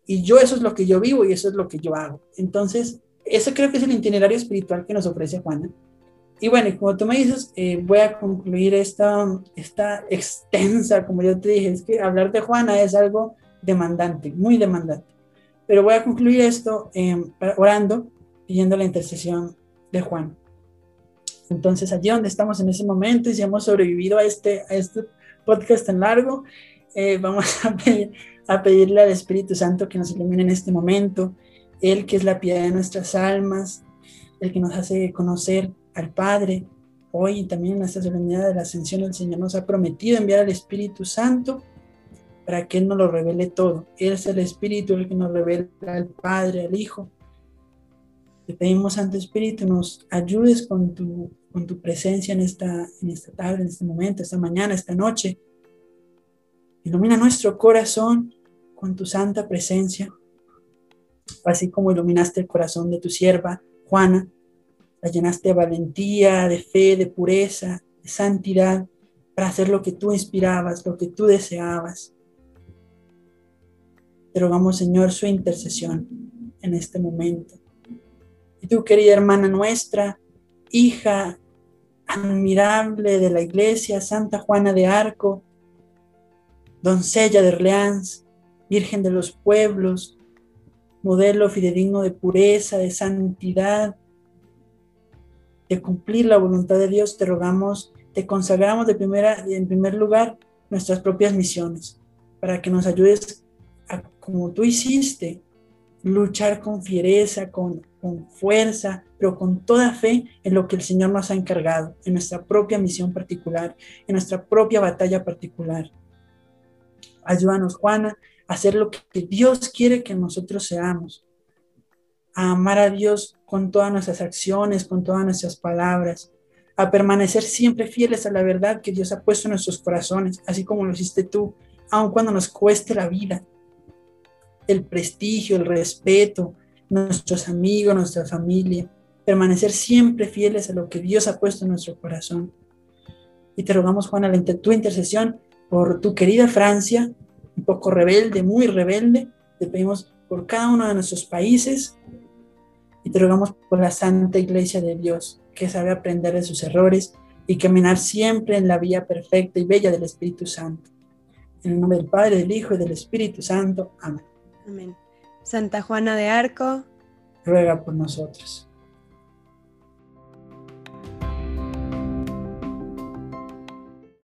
Y yo eso es lo que yo vivo y eso es lo que yo hago. Entonces, eso creo que es el itinerario espiritual que nos ofrece Juana. Y bueno, como tú me dices, eh, voy a concluir esta, esta extensa, como yo te dije, es que hablar de Juana es algo demandante, muy demandante. Pero voy a concluir esto eh, orando, pidiendo la intercesión de Juan. Entonces, allí donde estamos en ese momento y si hemos sobrevivido a este, a este podcast tan largo, eh, vamos a, a pedirle al Espíritu Santo que nos ilumine en este momento, Él que es la piedad de nuestras almas, el que nos hace conocer al Padre. Hoy también en esta solemnidad de la ascensión, el Señor nos ha prometido enviar al Espíritu Santo para que Él nos lo revele todo. Él es el Espíritu el que nos revela al Padre, al Hijo. Te pedimos, Santo Espíritu, nos ayudes con tu, con tu presencia en esta, en esta tarde, en este momento, esta mañana, esta noche. Ilumina nuestro corazón con tu santa presencia, así como iluminaste el corazón de tu sierva, Juana, llenaste de valentía, de fe, de pureza, de santidad, para hacer lo que tú inspirabas, lo que tú deseabas. Te rogamos, Señor, su intercesión en este momento. Y tú, querida hermana nuestra, hija admirable de la iglesia, Santa Juana de Arco, doncella de Orleans, Virgen de los pueblos, modelo fidedigno de pureza, de santidad, de cumplir la voluntad de Dios, te rogamos, te consagramos de primera, en primer lugar nuestras propias misiones, para que nos ayudes como tú hiciste, luchar con fiereza, con, con fuerza, pero con toda fe en lo que el Señor nos ha encargado, en nuestra propia misión particular, en nuestra propia batalla particular. Ayúdanos, Juana, a hacer lo que Dios quiere que nosotros seamos, a amar a Dios con todas nuestras acciones, con todas nuestras palabras, a permanecer siempre fieles a la verdad que Dios ha puesto en nuestros corazones, así como lo hiciste tú, aun cuando nos cueste la vida, el prestigio, el respeto, nuestros amigos, nuestra familia, permanecer siempre fieles a lo que Dios ha puesto en nuestro corazón. Y te rogamos, Juana, tu intercesión por tu querida Francia, un poco rebelde, muy rebelde. Te pedimos por cada uno de nuestros países y te rogamos por la Santa Iglesia de Dios, que sabe aprender de sus errores y caminar siempre en la vía perfecta y bella del Espíritu Santo. En el nombre del Padre, del Hijo y del Espíritu Santo. Amén.
Amén. Santa Juana de Arco,
ruega por nosotros.